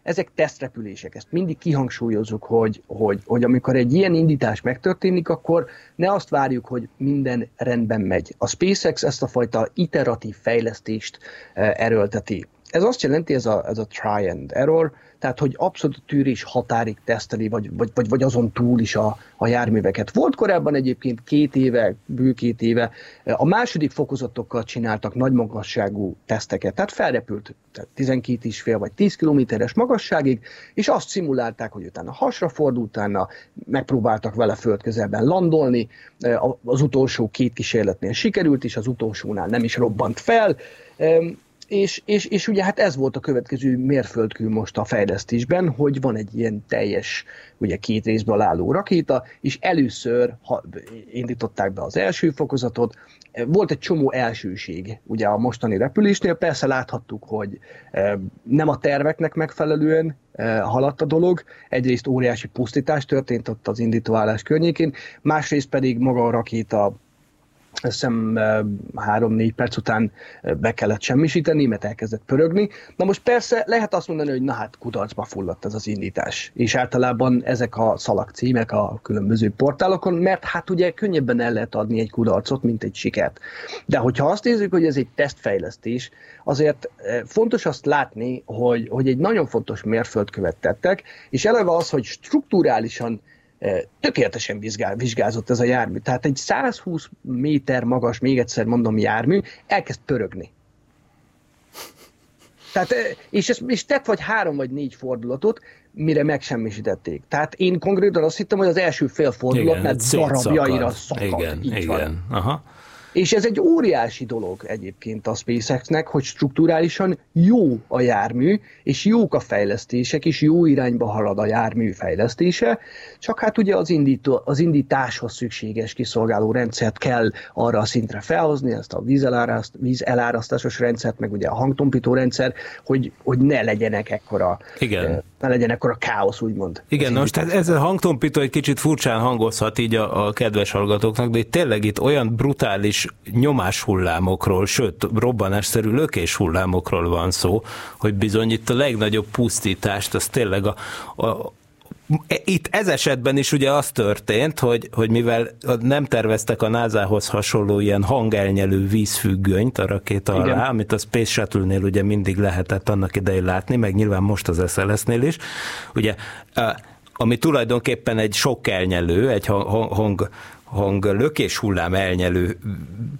ezek tesztrepülések, ezt mindig kihangsúlyozzuk, hogy, hogy, hogy amikor egy ilyen indítás megtörténik, akkor ne azt várjuk, hogy minden rendben megy. A SpaceX ezt a fajta iteratív fejlesztést eh, erőlteti. Ez azt jelenti, ez a, ez a try and error, tehát hogy abszolút tűrés határig teszteli, vagy, vagy, vagy, vagy azon túl is a, a járműveket. Volt korábban egyébként két éve, bő két éve, a második fokozatokkal csináltak nagy magasságú teszteket, tehát felrepült tehát 12 is fél vagy 10 kilométeres magasságig, és azt szimulálták, hogy utána hasra fordult, utána megpróbáltak vele földközelben landolni, az utolsó két kísérletnél sikerült, és az utolsónál nem is robbant fel, és, és, és ugye hát ez volt a következő mérföldkő most a fejlesztésben, hogy van egy ilyen teljes, ugye két részből álló rakéta, és először ha, indították be az első fokozatot, volt egy csomó elsőség ugye a mostani repülésnél, persze láthattuk, hogy e, nem a terveknek megfelelően e, haladt a dolog, egyrészt óriási pusztítás történt ott az indítóállás környékén, másrészt pedig maga a rakéta azt hiszem három-négy perc után be kellett semmisíteni, mert elkezdett pörögni. Na most persze lehet azt mondani, hogy na hát kudarcba fulladt ez az indítás. És általában ezek a szalagcímek a különböző portálokon, mert hát ugye könnyebben el lehet adni egy kudarcot, mint egy sikert. De hogyha azt nézzük, hogy ez egy tesztfejlesztés, azért fontos azt látni, hogy, hogy egy nagyon fontos mérföldkövet tettek, és eleve az, hogy strukturálisan tökéletesen vizsgál, vizsgázott ez a jármű. Tehát egy 120 méter magas, még egyszer mondom, jármű elkezd pörögni. Tehát, és, ez, és tett vagy három vagy négy fordulatot, mire megsemmisítették. Tehát én konkrétan azt hittem, hogy az első fél fordulatnál darabjaira szakad. Igen, igen. Van. Aha. És ez egy óriási dolog egyébként a SpaceX-nek, hogy strukturálisan jó a jármű, és jók a fejlesztések, és jó irányba halad a jármű fejlesztése, csak hát ugye az, indító, az indításhoz szükséges kiszolgáló rendszert kell arra a szintre felhozni, ezt a vízeláraszt, vízelárasztásos rendszert, meg ugye a hangtompító rendszer, hogy, hogy ne legyenek ekkora, Igen. Ne legyen ekkora káosz, úgymond. Igen, most tehát ez a hangtompító egy kicsit furcsán hangozhat így a, a kedves hallgatóknak, de itt tényleg itt olyan brutális nyomás hullámokról, sőt, robbanásszerű lökés hullámokról van szó, hogy bizony itt a legnagyobb pusztítást, az tényleg a, a itt ez esetben is ugye az történt, hogy, hogy mivel nem terveztek a NASA-hoz hasonló ilyen hangelnyelő vízfüggönyt a rakéta alá, Igen. amit a Space Shuttle-nél ugye mindig lehetett annak idején látni, meg nyilván most az SLS-nél is, ugye ami tulajdonképpen egy sok elnyelő, egy hang, hang hang lökés hullám elnyelő,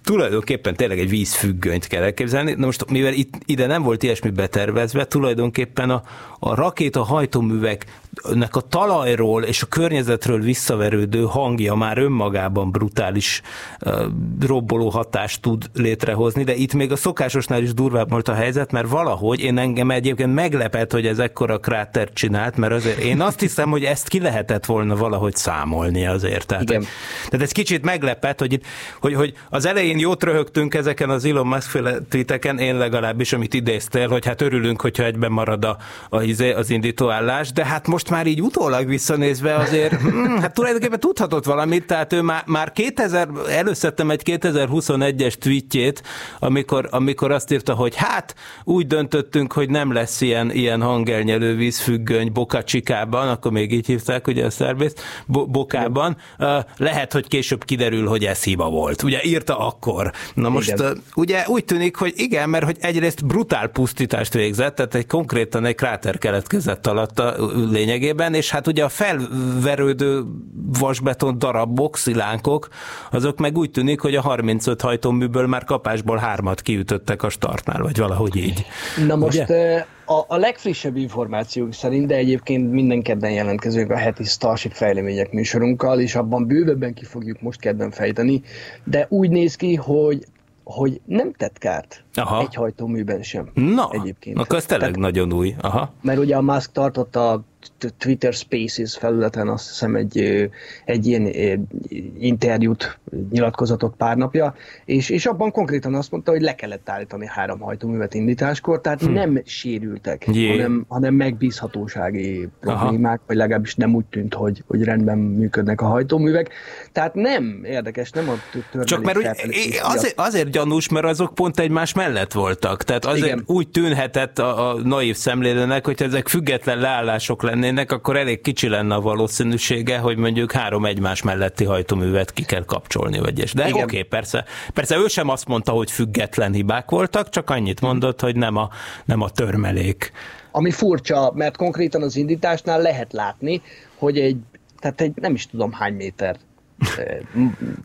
tulajdonképpen tényleg egy vízfüggönyt kell elképzelni. Na most, mivel itt, ide nem volt ilyesmi betervezve, tulajdonképpen a, a rakéta hajtóművek nek a talajról és a környezetről visszaverődő hangja már önmagában brutális uh, robboló hatást tud létrehozni, de itt még a szokásosnál is durvább volt a helyzet, mert valahogy én engem egyébként meglepett, hogy ez ekkora kráter csinált, mert azért én azt hiszem, hogy ezt ki lehetett volna valahogy számolni azért. Tehát, Igen. tehát ez kicsit meglepett, hogy, itt, hogy, hogy az elején jót röhögtünk ezeken az Elon Musk féle tweeteken, én legalábbis, amit idéztél, hogy hát örülünk, hogyha egyben marad a, a, az indítóállás, de hát most már így utólag visszanézve azért, hm, hát tulajdonképpen tudhatott valamit, tehát ő már, már 2000, előszedtem egy 2021-es tweetjét, amikor, amikor azt írta, hogy hát úgy döntöttünk, hogy nem lesz ilyen, ilyen hangelnyelő vízfüggöny Boka Csikában, akkor még így hívták ugye a szervészt, Bo- Bokában, lehet, hogy később kiderül, hogy ez hiba volt. Ugye írta akkor. Na most igen. ugye úgy tűnik, hogy igen, mert hogy egyrészt brutál pusztítást végzett, tehát egy konkrétan egy kráter keletkezett alatta lényegében, és hát ugye a felverődő vasbeton darabok, szilánkok, azok meg úgy tűnik, hogy a 35 hajtóműből már kapásból hármat kiütöttek a startnál, vagy valahogy így. Na most Ugye? a, a legfrissebb információk szerint, de egyébként minden kedden jelentkezünk a heti Starship fejlemények műsorunkkal, és abban bővebben ki fogjuk most kedden fejteni, de úgy néz ki, hogy hogy nem tett kárt Aha. egy hajtóműben sem. Na, egyébként. akkor ez tényleg Tehát, nagyon új. Aha. Mert ugye a Musk tartotta Twitter Spaces felületen azt hiszem egy, egy ilyen interjút, nyilatkozatot pár napja, és, és abban konkrétan azt mondta, hogy le kellett állítani három hajtóművet indításkor, tehát hm. nem sérültek, hanem, hanem megbízhatósági problémák, Aha. vagy legalábbis nem úgy tűnt, hogy, hogy rendben működnek a hajtóművek. Tehát nem érdekes, nem a törvény. Csak mert úgy, azért, azért gyanús, mert azok pont egymás mellett voltak. Tehát azért Igen. úgy tűnhetett a, a naív szemlélőnek, hogy ezek független leállások lennének, akkor elég kicsi lenne a valószínűsége, hogy mondjuk három egymás melletti hajtóművet ki kell kapcsolni, vagy és. De oké, okay, persze, persze ő sem azt mondta, hogy független hibák voltak, csak annyit mondott, hogy nem a, nem a törmelék. Ami furcsa, mert konkrétan az indításnál lehet látni, hogy egy, tehát egy nem is tudom hány méter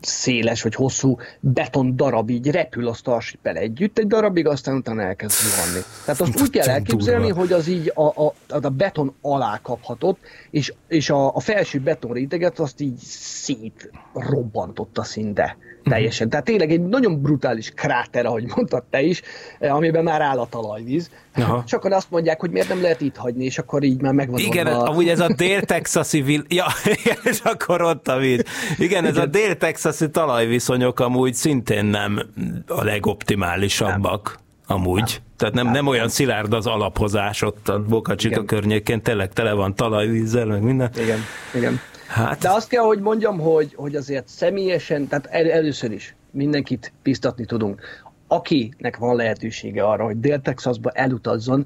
széles vagy hosszú beton darab így repül a starship együtt egy darabig, aztán utána elkezd zuhanni. Tehát azt úgy kell elképzelni, hogy az így a, a, a beton alá kaphatott, és, és a, a felső beton réteget azt így szétrobbantotta szinte teljesen. Tehát tényleg egy nagyon brutális kráter, ahogy mondtad te is, eh, amiben már áll a talajvíz. Aha. És akkor azt mondják, hogy miért nem lehet itt hagyni, és akkor így már megvan. Igen, a... amúgy ez a dél-texasi vil... ja, igen, és akkor ott a víz. Igen, ez igen. a dél-texasi talajviszonyok amúgy szintén nem a legoptimálisabbak. Nem. Amúgy. Nem. Tehát nem, nem olyan szilárd az alaphozás ott a Boca Chica környékén, tényleg tele van talajvízzel, meg minden. Igen, igen. Hát. De azt kell, hogy mondjam, hogy, hogy azért személyesen, tehát el, először is mindenkit biztatni tudunk. Akinek van lehetősége arra, hogy Dél-Texasba elutazzon,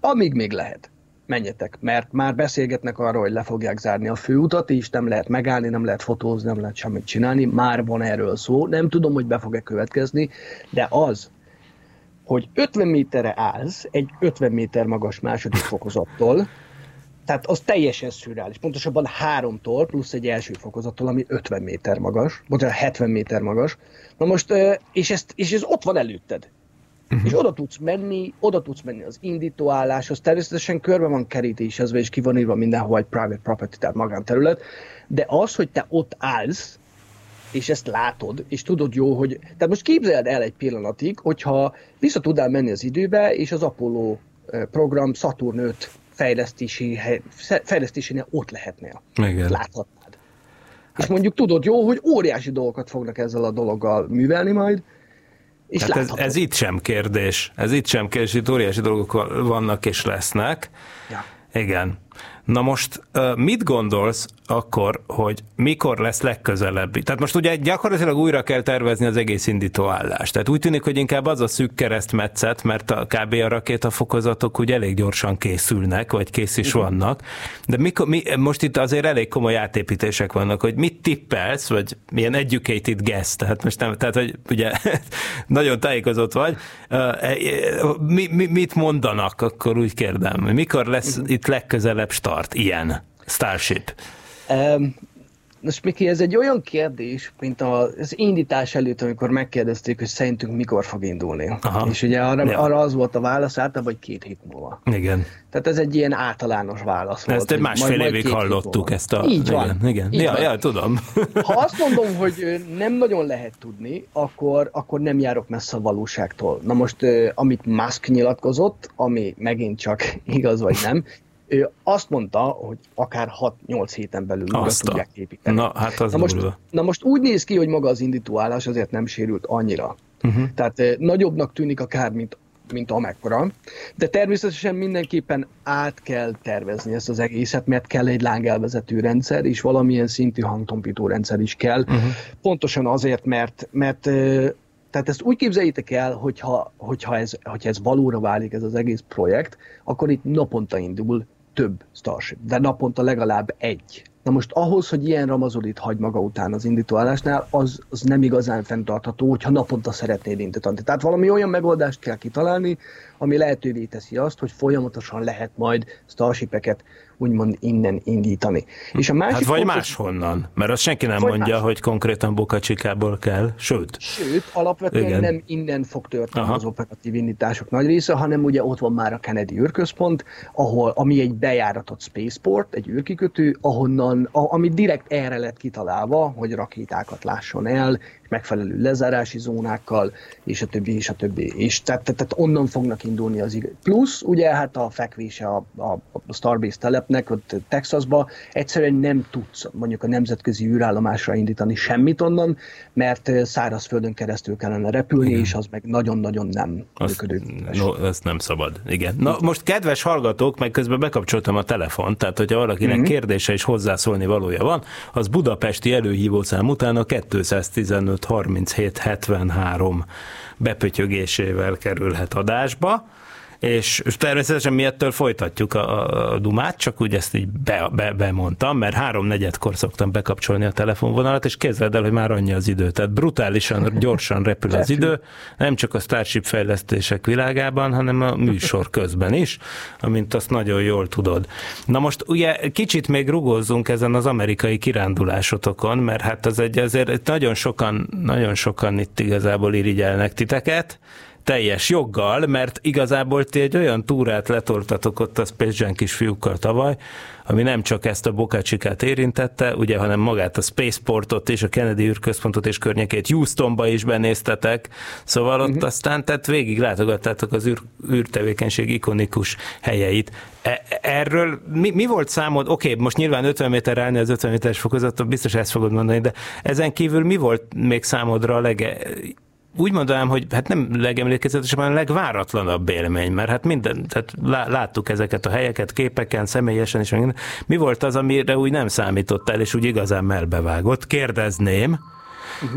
amíg még lehet, menjetek, mert már beszélgetnek arról, hogy le fogják zárni a főutat, és nem lehet megállni, nem lehet fotózni, nem lehet semmit csinálni, már van erről szó, nem tudom, hogy be fog-e következni, de az, hogy 50 méterre állsz egy 50 méter magas második fokozattól, tehát az teljesen szürreális. Pontosabban háromtól, plusz egy első fokozattól, ami 50 méter magas, bocsánat, 70 méter magas. Na most, és, ezt, és ez ott van előtted. Uh-huh. És oda tudsz menni, oda tudsz menni az indítóálláshoz, természetesen körbe van kerítésezve, és ki van írva mindenhol egy private property, tehát magánterület, de az, hogy te ott állsz, és ezt látod, és tudod jó, hogy... Tehát most képzeld el egy pillanatig, hogyha vissza tudnál menni az időbe, és az Apollo program Saturn 5 fejlesztési, fejlesztésénél ott lehetnél. Igen. Láthatnád. Hát. És mondjuk tudod jó, hogy óriási dolgokat fognak ezzel a dologgal művelni majd, és hát ez, ez itt sem kérdés. Ez itt sem kérdés, itt óriási dolgok vannak és lesznek. Ja. Igen. Na most mit gondolsz akkor, hogy mikor lesz legközelebbi? Tehát most ugye gyakorlatilag újra kell tervezni az egész indítóállást. Tehát úgy tűnik, hogy inkább az a szűk keresztmetszet, mert a kb. a rakétafokozatok ugye elég gyorsan készülnek, vagy kész is vannak. De mikor, mi, most itt azért elég komoly átépítések vannak, hogy mit tippelsz, vagy milyen educated guess, tehát most nem, tehát hogy ugye nagyon tájékozott vagy, mi, mi, mit mondanak, akkor úgy kérdem, mikor lesz itt legközelebb start? tart ilyen Starship? Um, most Miki, ez egy olyan kérdés, mint az indítás előtt, amikor megkérdezték, hogy szerintünk mikor fog indulni. Aha. És ugye arra, ja. arra az volt a válasz általában, hogy két hét múlva. Igen. Tehát ez egy ilyen általános válasz volt. Ezt egy másfél majd, évig hallottuk ezt a... Így van. Igen, igen. Így ja, van. ja, tudom. Ha azt mondom, hogy nem nagyon lehet tudni, akkor, akkor nem járok messze a valóságtól. Na most, amit Musk nyilatkozott, ami megint csak igaz vagy nem, ő azt mondta, hogy akár 6-8 héten belül újra tudják építeni. Na, hát az na, most, durva. na most úgy néz ki, hogy maga az indítóállás azért nem sérült annyira. Uh-huh. Tehát eh, nagyobbnak tűnik a kár, mint, mint amekkora, de természetesen mindenképpen át kell tervezni ezt az egészet, mert kell egy lángelvezető rendszer, és valamilyen szintű hangtompító rendszer is kell. Uh-huh. Pontosan azért, mert, mert eh, tehát ezt úgy képzeljétek el, hogyha, hogyha, ez, hogyha ez valóra válik, ez az egész projekt, akkor itt naponta indul több Starship, de naponta legalább egy. Na most ahhoz, hogy ilyen ramazolit hagy maga után az indítóállásnál, az, az nem igazán fenntartható, hogyha naponta szeretnéd indítani. Tehát valami olyan megoldást kell kitalálni, ami lehetővé teszi azt, hogy folyamatosan lehet majd Starshipeket úgymond innen indítani. És a másik Hát vagy fontos- máshonnan, mert azt senki nem mondja, más. hogy konkrétan Bokacsikából kell, sőt. Sőt, alapvetően. Igen. nem innen fog történni Aha. az operatív indítások nagy része, hanem ugye ott van már a Kennedy űrközpont, ahol, ami egy bejáratott spaceport, egy űrkikötő, ahonnan, a, ami direkt erre lett kitalálva, hogy rakétákat lásson el, megfelelő lezárási zónákkal, és a többi, és a többi. És tehát, tehát, tehát onnan fognak indulni az igaz. Plusz, ugye hát a fekvése a, a, a Starbase telepnek, ott Texasba, egyszerűen nem tudsz mondjuk a nemzetközi űrállomásra indítani semmit onnan, mert szárazföldön keresztül kellene repülni, Igen. és az meg nagyon-nagyon nem Azt, működőképes. no, ezt nem szabad, igen. Na most kedves hallgatók, meg közben bekapcsoltam a telefont, tehát hogyha valakinek mm-hmm. kérdése és hozzászólni valója van, az budapesti előhívószám után a 215 37 73 bepötyögésével kerülhet adásba, és természetesen mi ettől folytatjuk a, a, dumát, csak úgy ezt így be, be, bemondtam, mert háromnegyedkor szoktam bekapcsolni a telefonvonalat, és képzeld el, hogy már annyi az idő. Tehát brutálisan, gyorsan repül az idő, nem csak a Starship fejlesztések világában, hanem a műsor közben is, amint azt nagyon jól tudod. Na most ugye kicsit még rugózzunk ezen az amerikai kirándulásotokon, mert hát az egy azért nagyon sokan, nagyon sokan itt igazából irigyelnek titeket, teljes joggal, mert igazából ti egy olyan túrát letoltatok ott a Space Jam kisfiúkkal tavaly, ami nem csak ezt a bokácsikát érintette, ugye, hanem magát a Spaceportot és a Kennedy űrközpontot és környékét Houstonba is benéztetek, szóval ott uh-huh. aztán tehát végig látogattátok az űr, űrtevékenység ikonikus helyeit. E- Erről mi, mi volt számod? Oké, okay, most nyilván 50 méter állni az 50 méteres fokozaton, biztos ezt fogod mondani, de ezen kívül mi volt még számodra a lege, úgy mondanám, hogy hát nem legemlékezetesebb, hanem a legváratlanabb élmény, mert hát minden, tehát lá- láttuk ezeket a helyeket képeken, személyesen is. Mi volt az, amire úgy nem számítottál, és úgy igazán melbevágott? Kérdezném,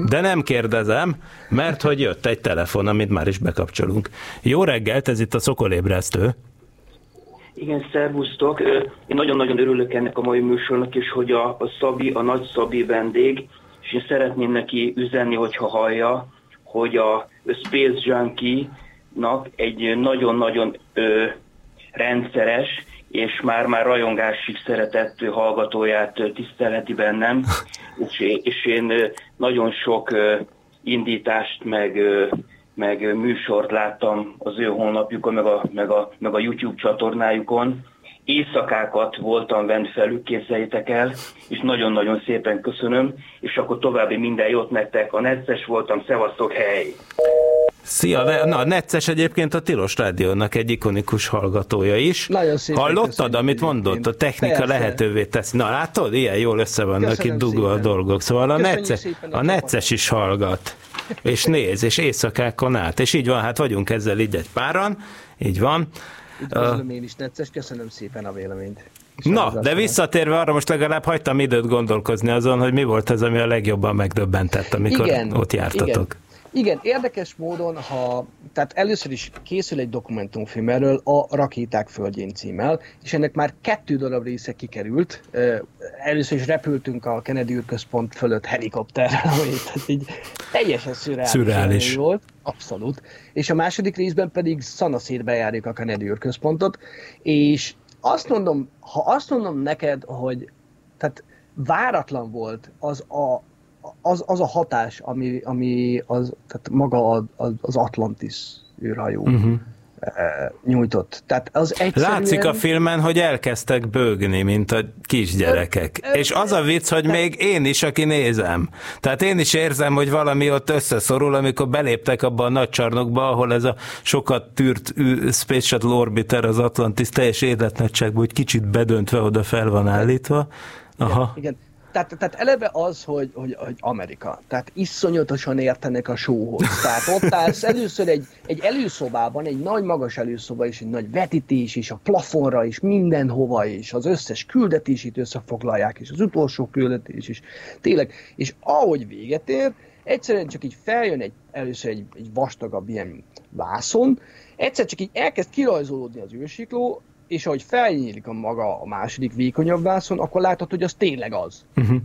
de nem kérdezem, mert hogy jött egy telefon, amit már is bekapcsolunk. Jó reggelt, ez itt a Szokolébresztő. Igen, szervusztok. Én nagyon-nagyon örülök ennek a mai műsornak, és hogy a, a Szabi, a nagy Szabi vendég, és én szeretném neki üzenni, hogyha hallja, hogy a Space Junkie-nak egy nagyon-nagyon rendszeres és már-már rajongásig szeretett hallgatóját ö, tiszteleti bennem, és, én- nagyon sok indítást, meg, meg műsort láttam az ő honlapjukon, meg a, meg a, meg a YouTube csatornájukon. Éjszakákat voltam bent felük, képzeljétek el, és nagyon-nagyon szépen köszönöm, és akkor további minden jót nektek. A necces voltam, szevasztok, hely! Szia, na, Necces egyébként a Tilos Rádiónak egy ikonikus hallgatója is. Nagyon szépen Hallottad, amit mondott? A technika Persze. lehetővé teszi. Na, látod? Ilyen jól össze vannak itt dugva a dolgok. Szóval a, szépen a a Necces is hallgat. És néz, és éjszakákon át. És így van, hát vagyunk ezzel így egy páran. Így van. Üdvözlöm én is, Necces, köszönöm szépen a véleményt. Na, de visszatérve arra, most legalább hagytam időt gondolkozni azon, hogy mi volt az, ami a legjobban megdöbbentett, amikor Igen, ott jártatok. Igen. Igen, érdekes módon, ha, tehát először is készül egy dokumentumfilm erről a Rakéták Földjén címmel, és ennek már kettő darab része kikerült. Először is repültünk a Kennedy űrközpont fölött helikopterrel, ami tehát így teljesen szürreális, Szürreális. volt. Abszolút. És a második részben pedig szanaszét bejárjuk a Kennedy űrközpontot, és azt mondom, ha azt mondom neked, hogy tehát váratlan volt az a, az, az a hatás, ami, ami az, tehát maga az, az Atlantis űrhajó. Uh-huh. nyújtott. Tehát az egyszerűen... Látszik a filmen, hogy elkezdtek bőgni, mint a kisgyerekek. Ö, ö, És az a vicc, hogy még én is, aki nézem. Tehát én is érzem, hogy valami ott összeszorul, amikor beléptek abba a nagy csarnokba, ahol ez a sokat tűrt Space Shuttle Orbiter az Atlantis teljes életnagyságban, hogy kicsit bedöntve oda fel van állítva. Aha. Igen, igen tehát, tehát eleve az, hogy, hogy, hogy Amerika, tehát iszonyatosan értenek a showhoz. Tehát ott állsz először egy, egy előszobában, egy nagy magas előszoba, és egy nagy vetítés is, a plafonra is, mindenhova is, az összes küldetését összefoglalják, és az utolsó küldetés is. Tényleg, és ahogy véget ér, egyszerűen csak így feljön egy, először egy, egy vastagabb ilyen vászon, egyszer csak így elkezd kirajzolódni az űrsikló, és ahogy felnyílik a maga a második vékonyabb vászon, akkor látod, hogy az tényleg az. Uh-huh.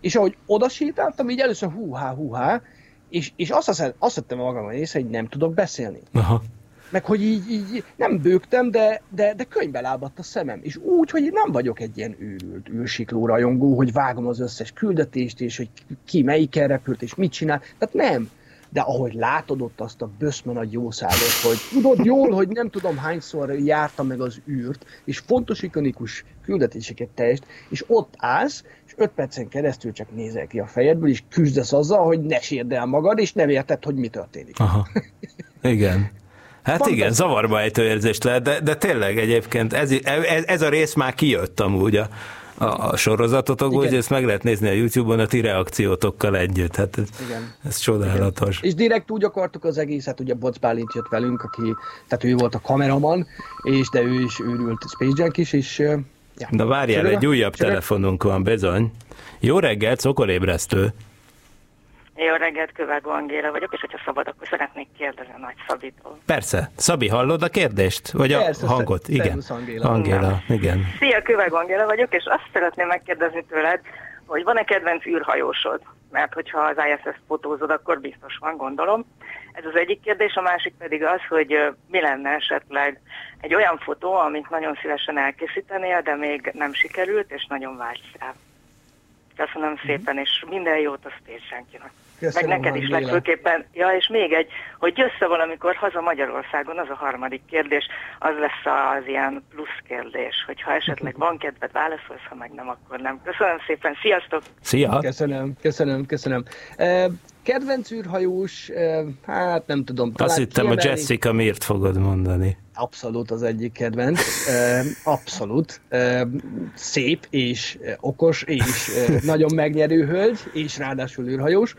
És ahogy oda sétáltam, így először húhá, húhá, és, és azt, azt, azt vettem magamon észre, hogy nem tudok beszélni. Aha. Meg hogy így, így nem bőgtem, de, de, de könyvbe lábadt a szemem. És úgy, hogy nem vagyok egy ilyen őrült űrsikló rajongó, hogy vágom az összes küldetést, és hogy ki melyikkel repült, és mit csinál. Tehát nem de ahogy látod ott azt a böszme nagy jószágot, hogy tudod jól, hogy nem tudom hányszor járta meg az űrt, és fontos ikonikus küldetéseket teljesít, és ott állsz, és öt percen keresztül csak nézel ki a fejedből, és küzdesz azzal, hogy ne sérd el magad, és nem érted, hogy mi történik. Aha. Igen. Hát igen, zavarba ejtő érzést lehet, de, de tényleg egyébként ez, ez, ez a rész már kijött amúgy a, a, sorozatotokból, hogy ezt meg lehet nézni a YouTube-on a ti reakciótokkal együtt. Hát ez, Igen. ez csodálatos. Igen. És direkt úgy akartuk az egészet, ugye Boc Bálint jött velünk, aki, tehát ő volt a kameraman, és de ő is őrült Space Junk is, és ja. De várjál, egy újabb telefonunk van, bizony. Jó reggelt, szokolébresztő. Jó reggelt, Kövágó Angéla vagyok, és hogyha szabad, akkor szeretnék kérdezni a Nagy Szabitól. Persze. Szabi, hallod a kérdést? Vagy a Persze, hangot? Igen. Angéla. Angéla, igen. Szia, Kövágó Angéla vagyok, és azt szeretném megkérdezni tőled, hogy van-e kedvenc űrhajósod? Mert hogyha az ISS fotózod, akkor biztos van, gondolom. Ez az egyik kérdés, a másik pedig az, hogy mi lenne esetleg egy olyan fotó, amit nagyon szívesen elkészítenél, de még nem sikerült, és nagyon vágysz rá. Köszönöm szépen, és minden jót a Junkie-nak. Köszönöm, Meg neked is legfőképpen. Ja, és még egy, hogy jössze valamikor haza Magyarországon, az a harmadik kérdés, az lesz az ilyen plusz kérdés, hogyha esetleg van kedved, válaszolsz, ha meg nem, akkor nem. Köszönöm szépen, sziasztok! Szia! Köszönöm, köszönöm, köszönöm. Kedvenc űrhajós, hát nem tudom. Azt hittem kiemelni. a Jessica miért fogod mondani. Abszolút az egyik kedvenc. Abszolút. Szép és okos és nagyon megnyerő hölgy, és ráadásul űrhajós.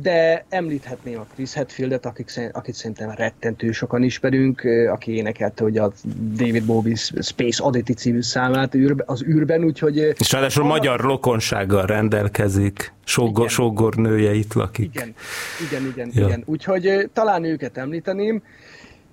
De említhetném a Chris Hetfieldet, akik, akit szerintem rettentő sokan ismerünk, aki énekelte hogy a David Bowie Space Oddity című számát az űrben, úgyhogy... És ráadásul a... magyar rokonsággal rendelkezik, Sógor, nője itt lakik. Igen, igen, igen, ja. igen. Úgyhogy talán őket említeném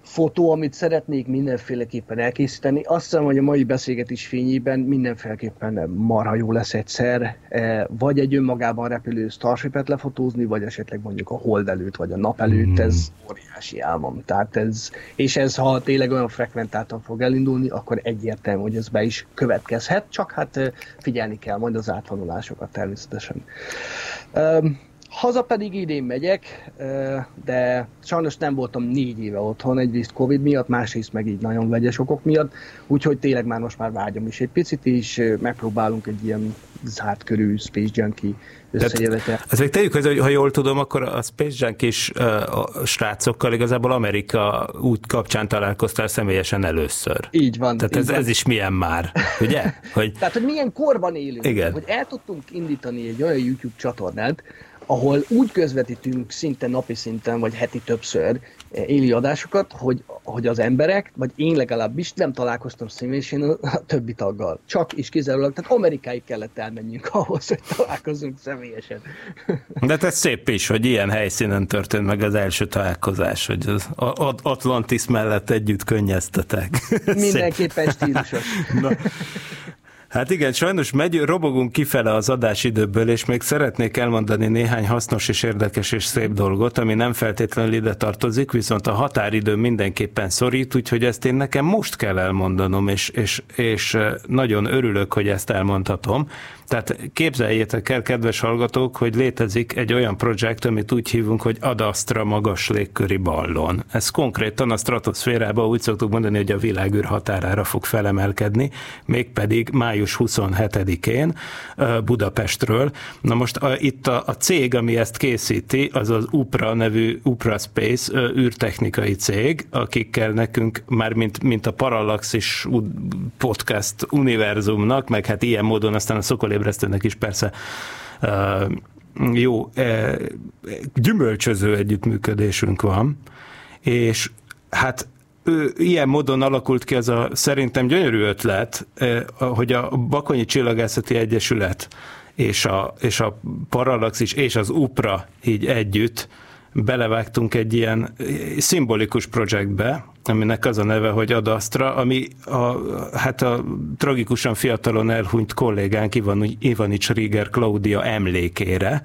fotó, amit szeretnék mindenféleképpen elkészíteni. Azt hiszem, hogy a mai beszélgetés fényében mindenféleképpen marha jó lesz egyszer, e, vagy egy önmagában repülő Starship-et lefotózni, vagy esetleg mondjuk a hold előtt, vagy a nap előtt, mm. ez óriási álmom. Tehát ez, és ez, ha tényleg olyan frekventáltan fog elindulni, akkor egyértelmű, hogy ez be is következhet, csak hát e, figyelni kell majd az átvonulásokat természetesen. Haza pedig idén megyek, de sajnos nem voltam négy éve otthon, egyrészt Covid miatt, másrészt meg így nagyon vegyes okok miatt, úgyhogy tényleg már most már vágyom is egy picit, és megpróbálunk egy ilyen zárt körű Space Junkie összejövetel. Ezt még tegyük hogy ha jól tudom, akkor a Space Junk is a srácokkal igazából Amerika út kapcsán találkoztál személyesen először. Így van. Tehát így ez, van. ez is milyen már, ugye? Hogy... Tehát, hogy milyen korban élünk. Igen. Hogy el tudtunk indítani egy olyan YouTube csatornát, ahol úgy közvetítünk szinte napi szinten, vagy heti többször eh, éli adásokat, hogy, hogy az emberek, vagy én legalábbis nem találkoztam személyesen a, a többi taggal. Csak is kizárólag, tehát Amerikáig kellett elmenjünk ahhoz, hogy találkozunk személyesen. De ez szép is, hogy ilyen helyszínen történt meg az első találkozás, hogy az Atlantis mellett együtt könnyeztetek. Mindenképpen stílusos. Na. Hát igen, sajnos megy, robogunk kifele az adásidőből, és még szeretnék elmondani néhány hasznos és érdekes és szép dolgot, ami nem feltétlenül ide tartozik, viszont a határidő mindenképpen szorít, úgyhogy ezt én nekem most kell elmondanom, és, és, és nagyon örülök, hogy ezt elmondhatom. Tehát képzeljétek el, kedves hallgatók, hogy létezik egy olyan projekt, amit úgy hívunk, hogy Adastra magas légköri ballon. Ez konkrétan a stratoszférába úgy szoktuk mondani, hogy a világűr határára fog felemelkedni, mégpedig május 27-én Budapestről. Na most a, itt a, a cég, ami ezt készíti, az az UPRA nevű UPRA Space űrtechnikai cég, akikkel nekünk már mint, mint a Parallaxis podcast univerzumnak, meg hát ilyen módon aztán a Szokol ébresztőnek is persze jó, gyümölcsöző együttműködésünk van, és hát ő, ilyen módon alakult ki az a szerintem gyönyörű ötlet, hogy a Bakonyi Csillagászati Egyesület és a, és a Parallaxis és az UPRA így együtt belevágtunk egy ilyen szimbolikus projektbe, aminek az a neve, hogy Adastra, ami a, hát a tragikusan fiatalon elhunyt kollégánk Ivan, Ivanics Rieger Claudia emlékére,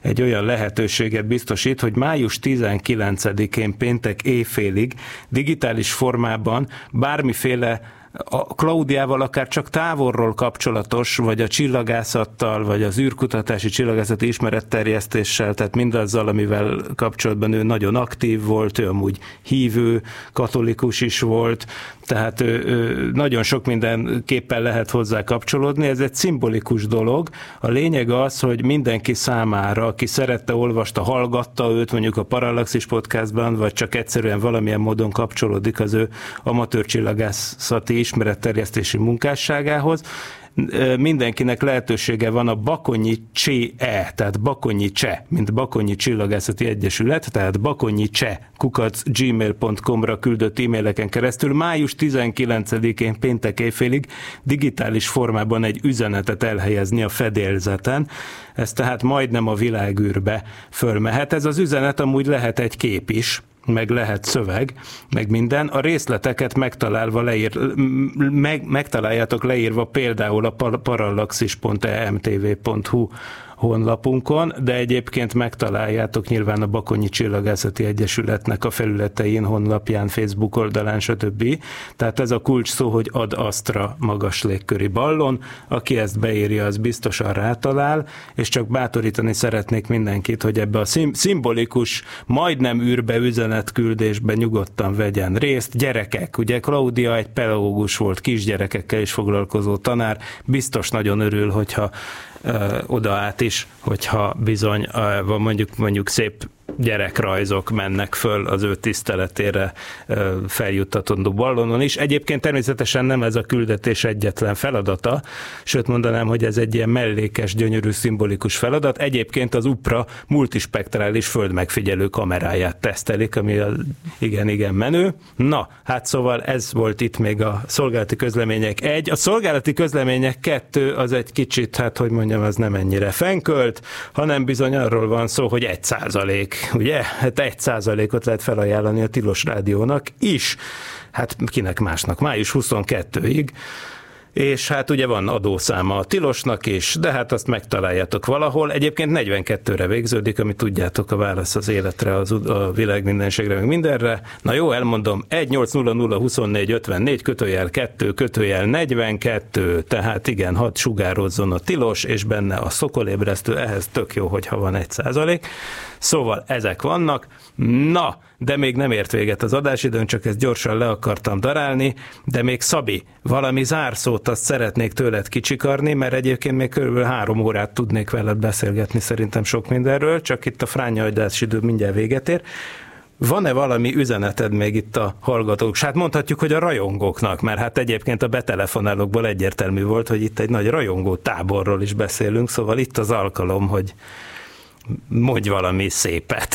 egy olyan lehetőséget biztosít, hogy május 19-én péntek éjfélig digitális formában bármiféle a Klaudiával akár csak távolról kapcsolatos, vagy a csillagászattal, vagy az űrkutatási csillagászati ismeretterjesztéssel, tehát mindazzal, amivel kapcsolatban ő nagyon aktív volt, ő amúgy hívő, katolikus is volt, tehát ő, ő nagyon sok mindenképpen lehet hozzá kapcsolódni. Ez egy szimbolikus dolog. A lényeg az, hogy mindenki számára, aki szerette, olvasta, hallgatta őt mondjuk a Parallaxis podcastban, vagy csak egyszerűen valamilyen módon kapcsolódik az ő amatőr csillagászati ismeretterjesztési munkásságához, mindenkinek lehetősége van a Bakonyi CE, tehát Bakonyi Cse, mint Bakonyi Csillagászati Egyesület, tehát Bakonyi Cse kukac gmail.com-ra küldött e-maileken keresztül május 19-én péntek éjfélig digitális formában egy üzenetet elhelyezni a fedélzeten. Ez tehát majdnem a világűrbe fölmehet. Ez az üzenet amúgy lehet egy kép is, meg lehet szöveg, meg minden. A részleteket megtalálva leír, meg, megtaláljátok leírva például a parallaxis.emtv.hu honlapunkon, de egyébként megtaláljátok nyilván a Bakonyi Csillagászati Egyesületnek a felületein, honlapján, Facebook oldalán, stb. Tehát ez a kulcs szó, hogy ad Astra magas légköri ballon. Aki ezt beírja, az biztosan rátalál, és csak bátorítani szeretnék mindenkit, hogy ebbe a szimbolikus, majdnem űrbe üzenetküldésbe nyugodtan vegyen részt. Gyerekek, ugye Claudia egy pedagógus volt, kisgyerekekkel is foglalkozó tanár, biztos nagyon örül, hogyha oda át is, hogyha bizony van mondjuk, mondjuk szép gyerekrajzok mennek föl az ő tiszteletére feljuttatandó ballonon is. Egyébként természetesen nem ez a küldetés egyetlen feladata, sőt mondanám, hogy ez egy ilyen mellékes, gyönyörű, szimbolikus feladat. Egyébként az UPRA multispektrális földmegfigyelő kameráját tesztelik, ami igen, igen menő. Na, hát szóval ez volt itt még a szolgálati közlemények egy. A szolgálati közlemények kettő az egy kicsit, hát hogy mondjam, az nem ennyire fenkölt, hanem bizony arról van szó, hogy egy százalék ugye? Hát egy százalékot lehet felajánlani a Tilos Rádiónak is. Hát kinek másnak? Május 22-ig és hát ugye van adószáma a tilosnak is, de hát azt megtaláljátok valahol. Egyébként 42-re végződik, ami tudjátok a válasz az életre, az, a világ mindenségre, meg mindenre. Na jó, elmondom, 1800 kötőjel 2 kötőjel 42, tehát igen, hadd sugározzon a tilos, és benne a szokolébresztő, ehhez tök jó, hogyha van egy százalék. Szóval ezek vannak. Na, de még nem ért véget az adásidőn, csak ezt gyorsan le akartam darálni, de még Szabi, valami zárszót azt szeretnék tőled kicsikarni, mert egyébként még körülbelül három órát tudnék veled beszélgetni szerintem sok mindenről, csak itt a fránya idő mindjárt véget ér. Van-e valami üzeneted még itt a hallgatók? Hát mondhatjuk, hogy a rajongóknak, mert hát egyébként a betelefonálókból egyértelmű volt, hogy itt egy nagy rajongó táborról is beszélünk, szóval itt az alkalom, hogy mondj valami szépet.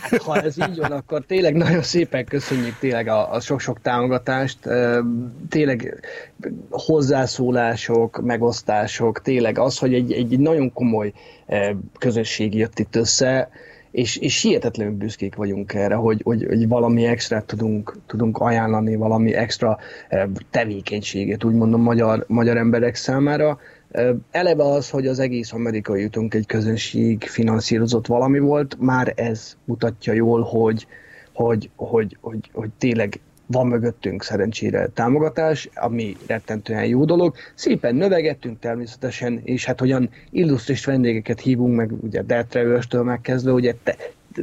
Hát, ha ez így van, akkor tényleg nagyon szépen köszönjük tényleg a, a sok-sok támogatást, tényleg hozzászólások, megosztások, tényleg az, hogy egy, egy nagyon komoly közösség jött itt össze, és, és hihetetlenül büszkék vagyunk erre, hogy, hogy, hogy valami extra tudunk, tudunk ajánlani, valami extra tevékenységet, úgy mondom, magyar, magyar emberek számára. Eleve az, hogy az egész amerikai jutunk egy közönség finanszírozott valami volt, már ez mutatja jól, hogy, hogy, hogy, hogy, hogy tényleg van mögöttünk szerencsére támogatás, ami rettentően jó dolog. Szépen növegettünk természetesen, és hát hogyan illusztris vendégeket hívunk meg, ugye Detrevőstől megkezdve, ugye te,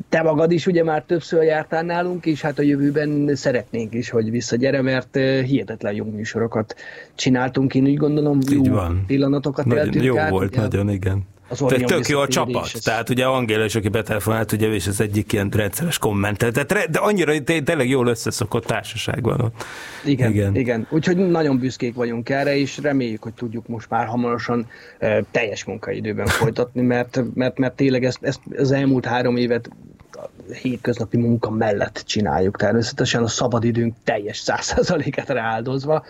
te magad is ugye már többször jártál nálunk, és hát a jövőben szeretnénk is, hogy visszagyere, mert hihetetlen jó műsorokat csináltunk, én úgy gondolom, Így jó van. pillanatokat éltünk Jó át, volt, ugye? nagyon, igen. Az Tehát tök jó a csapat. ez- Tehát ugye Angéla is, aki betelefonált, ugye, és az egyik ilyen rendszeres kommentel. Tehát, de annyira té- tényleg jól összeszokott társaság van ott. Igen, Igen. igen. Úgyhogy nagyon büszkék vagyunk erre, és reméljük, hogy tudjuk most már hamarosan e, teljes munkaidőben folytatni, mert, mert, mert tényleg ezt, ezt az elmúlt három évet hétköznapi munka mellett csináljuk. Természetesen, a szabadidőnk teljes százszerzaléket rááldozva,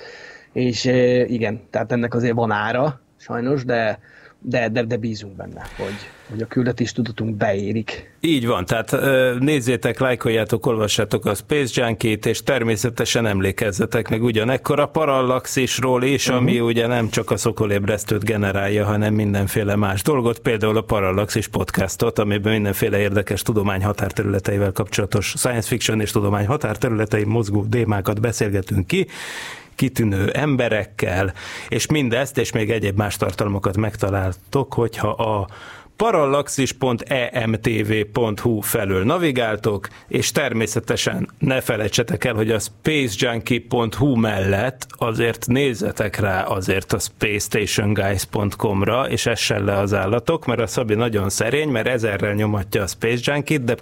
és igen, tehát ennek azért van ára, sajnos, de, de, de, de bízunk benne, hogy, hogy a küldetés tudatunk beérik. Így van, tehát nézzétek, lájkoljátok, olvassátok a Space Junkie-t, és természetesen emlékezzetek meg ugyanekkor a parallaxisról is, ami uh-huh. ugye nem csak a szokolébresztőt generálja, hanem mindenféle más dolgot, például a Parallaxis podcastot, amiben mindenféle érdekes tudomány határterületeivel kapcsolatos science fiction és tudomány határterületei mozgó démákat beszélgetünk ki, kitűnő emberekkel, és mindezt, és még egyéb más tartalmakat megtaláltok, hogyha a parallaxis.emtv.hu felől navigáltok, és természetesen ne felejtsetek el, hogy a spacejunkie.hu mellett azért nézzetek rá azért a spacestationguys.com-ra, és essen le az állatok, mert a Szabi nagyon szerény, mert ezerrel nyomatja a Space Junkie-t, de,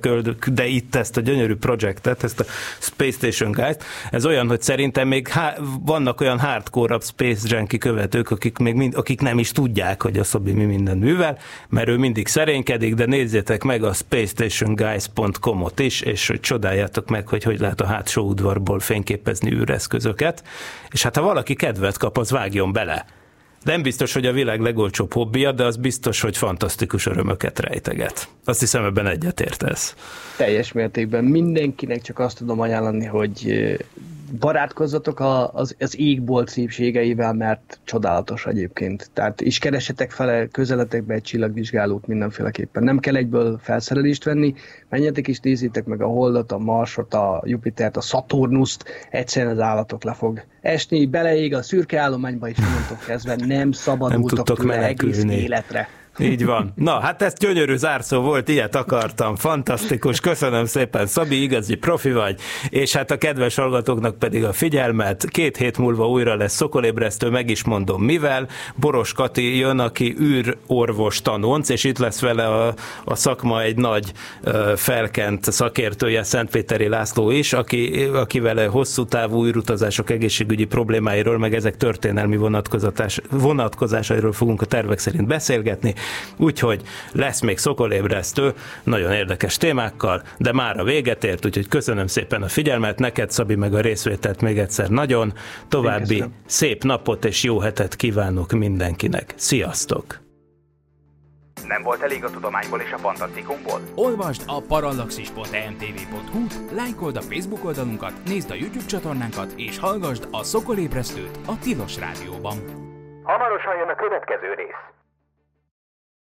de itt ezt a gyönyörű projektet, ezt a Space Station Guys-t, ez olyan, hogy szerintem még há- vannak olyan hardcore Space Junkie követők, akik, még mind, akik nem is tudják, hogy a Szabi mi minden művel, mert ő mindig szerénykedik, de nézzétek meg a spacestationguys.com-ot is, és hogy csodáljátok meg, hogy hogy lehet a hátsó udvarból fényképezni űreszközöket, és hát ha valaki kedvet kap, az vágjon bele. Nem biztos, hogy a világ legolcsóbb hobbija, de az biztos, hogy fantasztikus örömöket rejteget. Azt hiszem, ebben egyetértesz. Teljes mértékben mindenkinek csak azt tudom ajánlani, hogy barátkozzatok a, az, az égbolt szépségeivel, mert csodálatos egyébként. Tehát is keresetek fele közeletekbe egy csillagvizsgálót mindenféleképpen. Nem kell egyből felszerelést venni, menjetek és nézzétek meg a Holdot, a Marsot, a Jupitert, a Saturnust, egyszerűen az állatok le fog esni, beleég a szürke állományba, és onnantól kezdve nem szabadultok tudtok tőle egész menekülni. életre. Így van. Na, hát ez gyönyörű zárszó volt, ilyet akartam. Fantasztikus, köszönöm szépen, Szabi, igazi profi vagy, és hát a kedves hallgatóknak pedig a figyelmet. Két hét múlva újra lesz szokolébresztő, meg is mondom mivel. Boros Kati jön, aki űrorvos tanonc, és itt lesz vele a, a szakma egy nagy felkent szakértője, Szentpéteri László is, aki, akivel hosszú távú űrutazások egészségügyi problémáiról, meg ezek történelmi vonatkozásairól fogunk a tervek szerint beszélgetni. Úgyhogy lesz még szokolébresztő, nagyon érdekes témákkal, de már a véget ért, úgyhogy köszönöm szépen a figyelmet, neked Szabi meg a részvételt még egyszer nagyon. További köszönöm. szép napot és jó hetet kívánok mindenkinek. Sziasztok! Nem volt elég a tudományból és a fantasztikumból? Olvasd a parallaxis.emtv.hu, lájkold a Facebook oldalunkat, nézd a YouTube csatornánkat, és hallgassd a Szokolébresztőt a Tilos Rádióban. Hamarosan jön a következő rész.